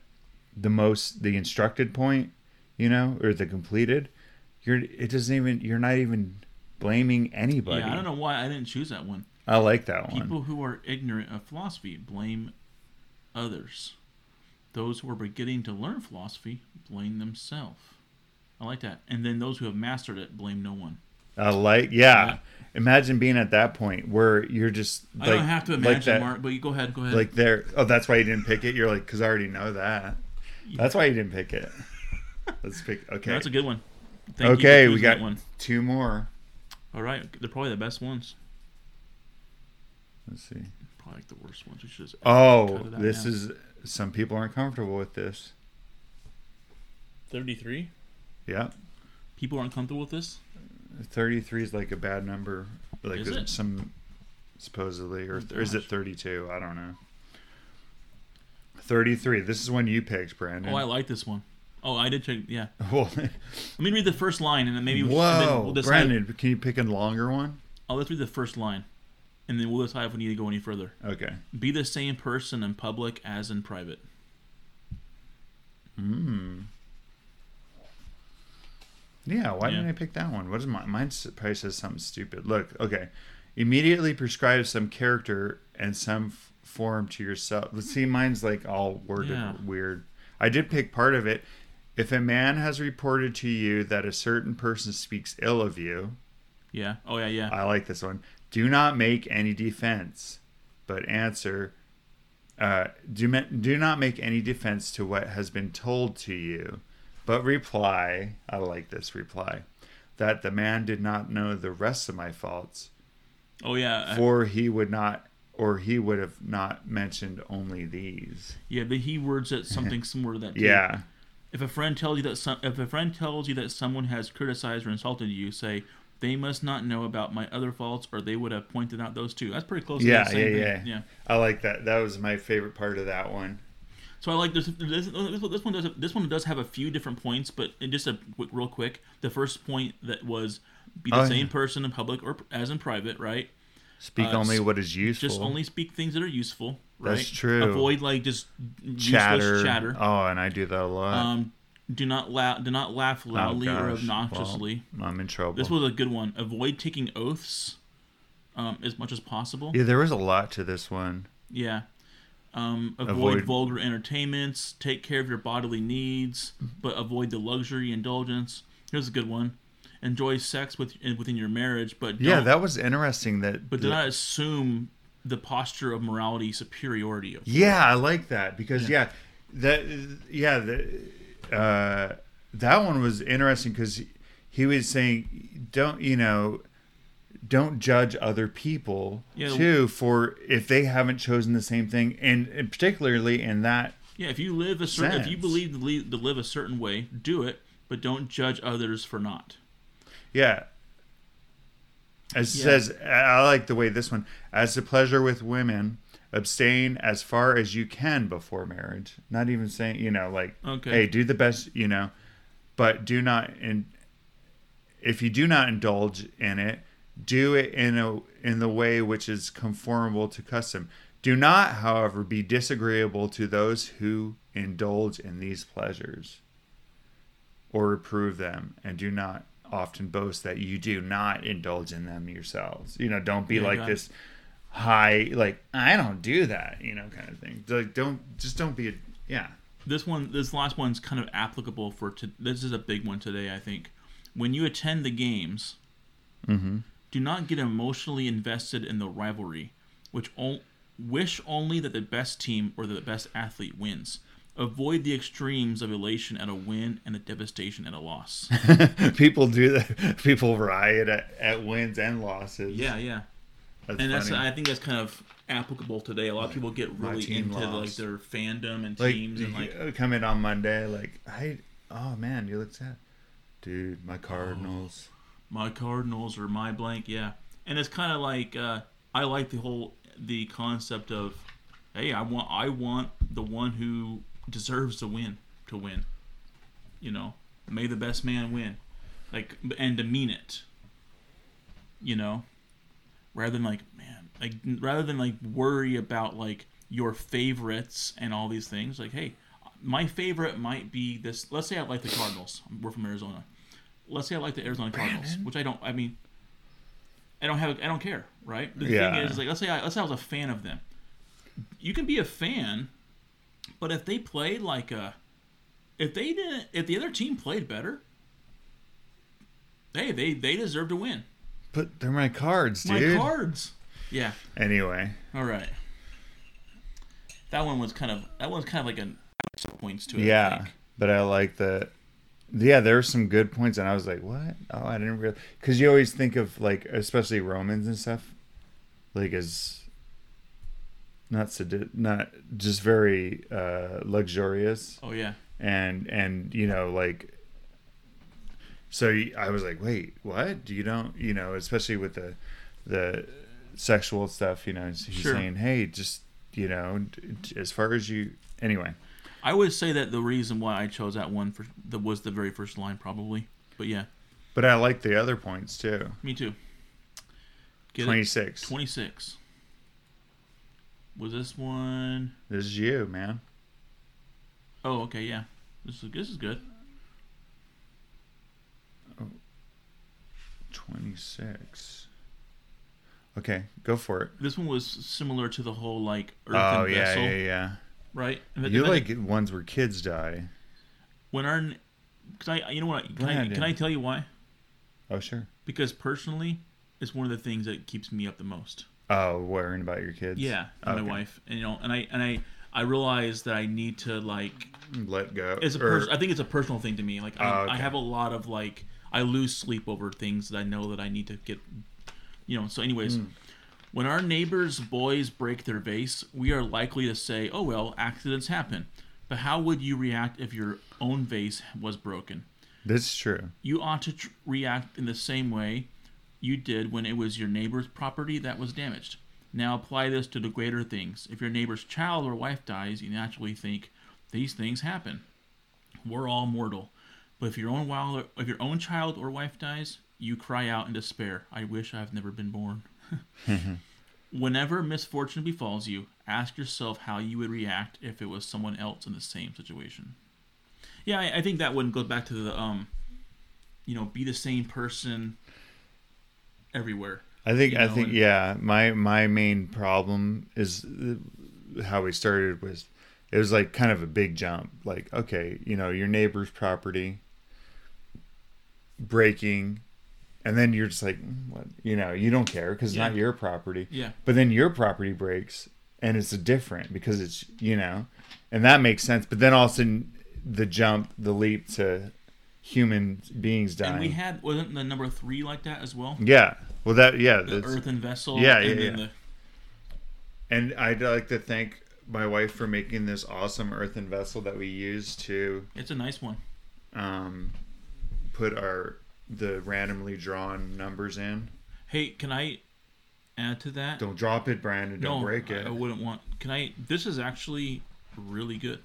the most the instructed point you know or the completed you're it doesn't even you're not even blaming anybody yeah, I don't know why I didn't choose that one. i like that one People who are ignorant of philosophy blame others. Those who are beginning to learn philosophy blame themselves. I like that. And then those who have mastered it blame no one. I like yeah. Yeah. imagine being at that point where you're just like, I don't have to like imagine, that, Mark, but you go ahead, go ahead. like there oh that's why you didn't pick it you're like because i already know that that's why you didn't pick it let's pick okay That's a good one. Thank you okay we got one. two more All right, they're probably the best ones. let's see Probably like the worst ones. We should just Oh, cut it out this now. is some people aren't comfortable with this. 33. Yeah. People aren't comfortable with this. 33 is like a bad number. Like Is it? some supposedly, or, Oh, or is it 32? I don't know. 33. This is one you picked, Brandon. Oh, I like this one. Oh, I did check. Yeah. Well, Let me read the first line, and then maybe we- and whoa, then we'll decide. Brandon, can you pick a longer one? Oh, let's read the first line, and then we'll decide if we need to go any further. Okay. Be the same person in public as in private. Hmm. Yeah, why didn't I pick that one? What is mine? Mine probably says something stupid. Look, okay. Immediately prescribe some character and some f- form to yourself. Let's see, mine's like all worded Yeah. weird. I did pick part of it. If a man has reported to you that a certain person speaks ill of you, Yeah. Oh yeah, yeah. I like this one. Do not make any defense, but answer. Uh, do do not make any defense to what has been told to you, but reply. I like this reply, that the man did not know the rest of my faults, Oh yeah. For he would not, or he would have not mentioned only these. yeah. But he words it something similar to that. Too. Yeah, If a friend tells you that some, if a friend tells you that someone has criticized or insulted you, say they must not know about my other faults, or they would have pointed out those too. That's pretty close. Yeah, to the same yeah, thing. yeah. yeah. I like that. That was my favorite part of that one. So I like this. This, this one does. This one does have a few different points, but in just a quick, real quick. The first point that was be the Oh, same yeah. person in public or as in private, right? Speak Uh, only what is useful. Just only speak things that are useful. Right? That's true. Avoid like just chatter. chatter. Oh, and I do that a lot. Um, do not laugh. Do not laugh loudly or Oh, gosh. obnoxiously. Well, I'm in trouble. This was a good one. Avoid taking oaths um, as much as possible. yeah, there was a lot to this one. Yeah. Um, avoid, Avoid- vulgar entertainments. Take care of your bodily needs, but avoid the luxury indulgence. Here's a good one. Enjoy sex with within your marriage, but don't, Yeah, that was interesting. That, but do that- not assume the posture of morality superiority. Of yeah, I like that because yeah, that yeah, the, uh, that one was interesting because he was saying don't you know don't judge other people Yeah. too for if they haven't chosen the same thing and, and particularly in that Yeah, if you live a certain, if you believe to live, to live a certain way, do it, but don't judge others for not. Yeah. As it Yeah. says, I like the way this one, as to pleasure with women, abstain as far as you can before marriage. Not even saying, you know, like, Okay. hey, do the best, you know, but do not, in, if you do not indulge in it, do it in a in the way which is conformable to custom. Do not, however, be disagreeable to those who indulge in these pleasures or reprove them, and do not often boast that you do not indulge in them yourselves. You know, don't be Yeah, like this high, like I don't do that, you know, kind of thing. Like, don't just don't be a yeah. This one, this last one's kind of applicable for. To, this is a big one today, I think. When you attend the games, Mm-hmm. Do not get emotionally invested in the rivalry, which o- wish only that the best team or the best athlete wins. Avoid the extremes of elation at a win and the devastation at a loss. People do that. People riot at, at wins and losses. yeah, yeah. that's and that's. I think that's kind of applicable today. A lot of people get really into like their fandom and like teams and like come in on Monday, like I oh man, you look sad, dude. My Cardinals. My Cardinals or my blank, yeah. And it's kind of like uh, I like the whole the concept of hey, I want I want the one who deserves to win to win. You know, may the best man win, like and to mean it. You know, rather than like man, like rather than like worry about like your favorites and all these things. Like, hey, my favorite might be this. Let's say I like the Cardinals. We're from Arizona. Let's say I like the Arizona Cardinals, Brandon. which I don't. I mean, I don't have. I don't care, right? The Yeah. thing is, like, let's say I, let's say I was a fan of them. You can be a fan, but if they played like a, if they didn't, if the other team played better, hey, they they deserve to win. But they're my cards, dude. My cards. Yeah. Anyway, All right. That one was kind of that one's kind of like an points to it. I yeah, think. but I like the. Yeah, there were some good points, and I was like, "What? Oh, I didn't really." Because you always think of like, especially Romans and stuff, like as not sadi- not just very uh, luxurious. Oh yeah. and and you know like So I was like, wait, what? Do you don't, you know, especially with the the sexual stuff, you know, he's Sure. saying, hey, just you know, as far as you, anyway. I would say that the reason why I chose that one for that was the very first line, probably. But yeah, But I like the other points too. me too. Get Twenty it? six. 26. Was this one? This is you, man. Oh, okay, yeah. This is this is good. Oh. Twenty six. Okay, go for it. This one was similar to the whole like oh, earthen oh yeah, vessel, yeah, yeah. Right? And You like ones where kids die? when our can I you know what can I, can I tell you why? Oh sure. Because personally, it's one of the things that keeps me up the most. Oh, worrying about your kids. Yeah, and Okay. my wife, and, you know, and I and I I realize that I need to like Let go. it's a Or- pers- I think it's a personal thing to me. Like I, Oh, okay. I have a lot of like I lose sleep over things that I know that I need to get. You know. So, anyways, Hmm. When our neighbors' boys break their vase, we are likely to say, "Oh well, accidents happen." But how would you react if your own vase was broken? This is true. You ought to tr- react in the same way you did when it was your neighbor's property that was damaged. Now apply this to the greater things. If your neighbor's child or wife dies, you naturally think these things happen. We're all mortal. But if your own wild, if your own child or wife dies, you cry out in despair, "I wish I've never been born." Whenever misfortune befalls you, ask yourself how you would react if it was someone else in the same situation. Yeah, I, I think that one goes back to the um, you know, be the same person everywhere. I think You I think and- yeah. My my main problem is uh, how we started was it was like kind of a big jump. Like okay, you know, your neighbor's property breaking, and then you're just like, "Mm, what? You know, you don't care because it's not your property. Yeah. But then your property breaks, and it's different because it's you know, and that makes sense. But then all of a sudden, the jump, the leap to human beings dying. And we had wasn't the number three like that as well? yeah. Well, that yeah. The earthen vessel. Yeah, and yeah, yeah. The, And I'd like to thank my wife for making this awesome earthen vessel that we use to it's a nice one. um, put our the randomly drawn numbers in. Hey, can I add to that? Don't drop it, Brandon. Don't no, break it. I wouldn't want. Can I? This is actually really good.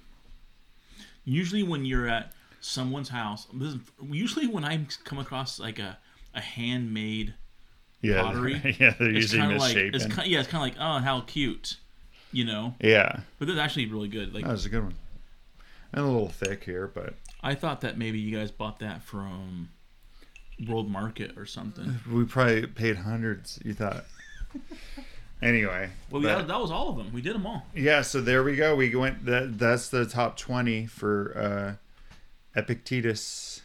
Usually, when you're at someone's house, this is, usually when I come across like a a handmade yeah, pottery, yeah, they're it's usually like misshapen. it's kind, yeah, it's kind of like oh how cute, you know. yeah, But this is actually really good. Like that was a good one. And a little thick here, but I thought that maybe you guys bought that from World Market or something. we probably paid hundreds. You thought. anyway, Well, yeah, that was all of them. We did them all. yeah. So there we go. We went. That that's the top twenty for uh, Epictetus.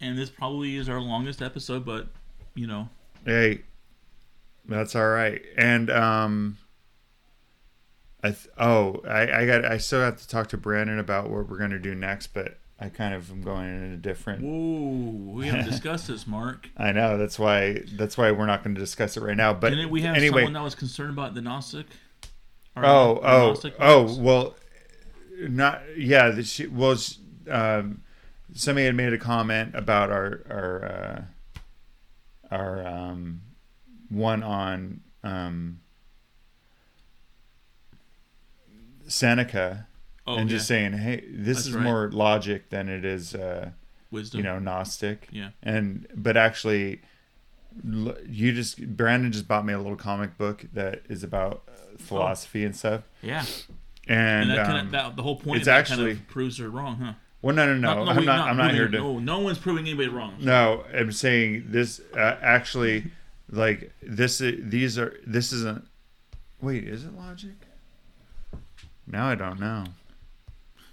And this probably is our longest episode, but you know, Hey, that's all right. And um, I th- oh I I got I still have to talk to Brandon about what we're gonna do next, but I kind of am going in a different. whoa, we haven't discussed this, Mark. I know that's why that's why we're not going to discuss it right now. But Didn't we have anyway, someone that was concerned about the Gnostic? Or oh the oh Gnostic oh well, not yeah. The, she was um, somebody had made a comment about our our uh, our um, one on um, Seneca. Oh, and yeah. just saying, hey, this That's is right. more logic than it is, uh, wisdom. you know, Gnostic. Yeah. And but actually, you just Brandon just bought me a little comic book that is about uh, philosophy and stuff. yeah, And, and that, um, kind of, that the whole point it's actually- kind of proves her wrong, huh? well, no, no, no, Not- I'm we- not. I'm not here to. No, no one's proving anybody wrong. No, I'm saying this. Uh, actually, like this. These are. This isn't. Wait, is it logic? Now I don't know.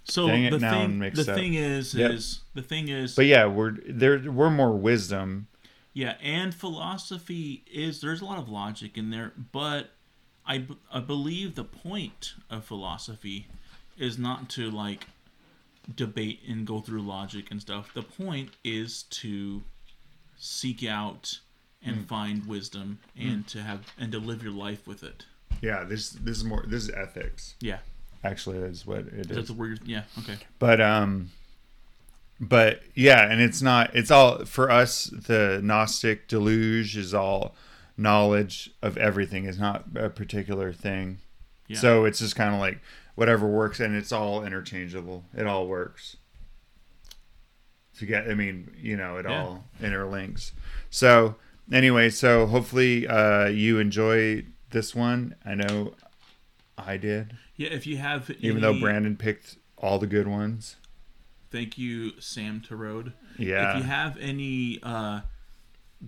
So Dang it, the now thing, mixed the up. thing is, Yep. is the thing is, But yeah, we're there. We're more wisdom. Yeah, and philosophy is there's a lot of logic in there, but I, I believe the point of philosophy is not to like debate and go through logic and stuff. The point is to seek out and Hmm. find wisdom and to have and to live your life with it. Yeah, this this is more. This is ethics. Yeah, Actually, is what it is. that's a word. Yeah, okay. But um, but yeah, and it's not. It's all for us. The Gnostic deluge is all knowledge of everything. Is not a particular thing. Yeah. So it's just kind of like whatever works, and it's all interchangeable. It all works. If you get, I mean, you know, it Yeah. all interlinks. So anyway, so hopefully uh, you enjoy this one. I know I did, Yeah, if you have even though Brandon picked all the good ones. thank you, Sam Torode. Yeah. If you have any uh,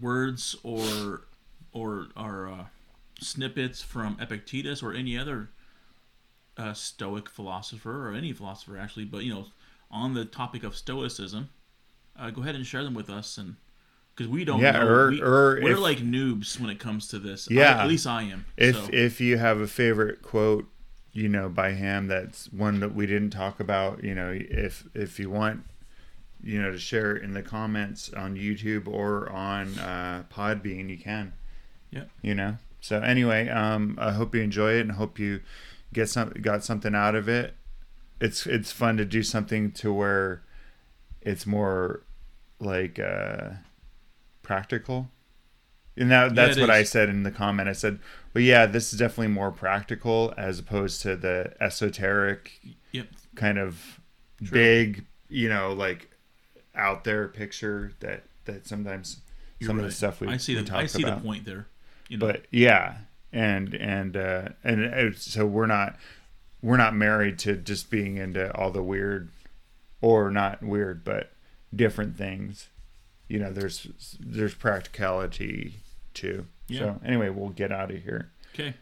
words or or or uh, snippets from Epictetus or any other uh, Stoic philosopher or any philosopher actually, but you know, on the topic of Stoicism, uh, go ahead and share them with us and. Because we don't Yeah, know, or- we, or we're if- like noobs when it comes to this. Yeah. I- at least I am. if so. if you have a favorite quote you know by him that's one that we didn't talk about you know if if you want you know to share it in the comments on youtube or on uh podbean you can. Yeah. You know? So anyway um i hope you enjoy it and hope you get some got something out of it. It's it's fun to do something to where it's more like uh practical and that, that's it what I said in the comment. I said, "Well, yeah, this is definitely more practical as opposed to the esoteric yep. kind of big, you know, like out there picture that that sometimes You're some of the stuff we I see the I see about. the point there. You know, But yeah, and and uh, and so we're not we're not married to just being into all the weird or not weird, but different things. You know, there's there's practicality too. Yeah. So anyway, we'll get out of here. okay.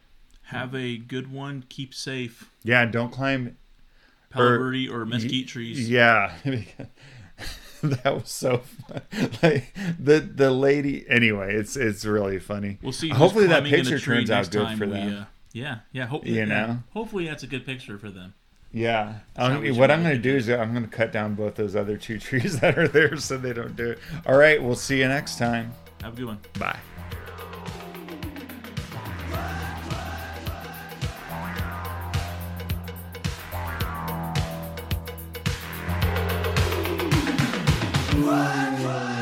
Have a good one. Keep safe. Yeah, don't climb. Palo Verde or mesquite trees. Yeah, that was so fun. like the the lady. Anyway, it's it's really funny. We'll see. Hopefully that climbing in a picture turns out good for we, them. uh, yeah, yeah. Hope, You yeah, know? Hopefully that's a good picture for them. Yeah. I'm, what I'm going to do is I'm going to cut down both those other two trees that are there so they don't do it. All right. We'll see you next time. Have a good one. Bye. run, run.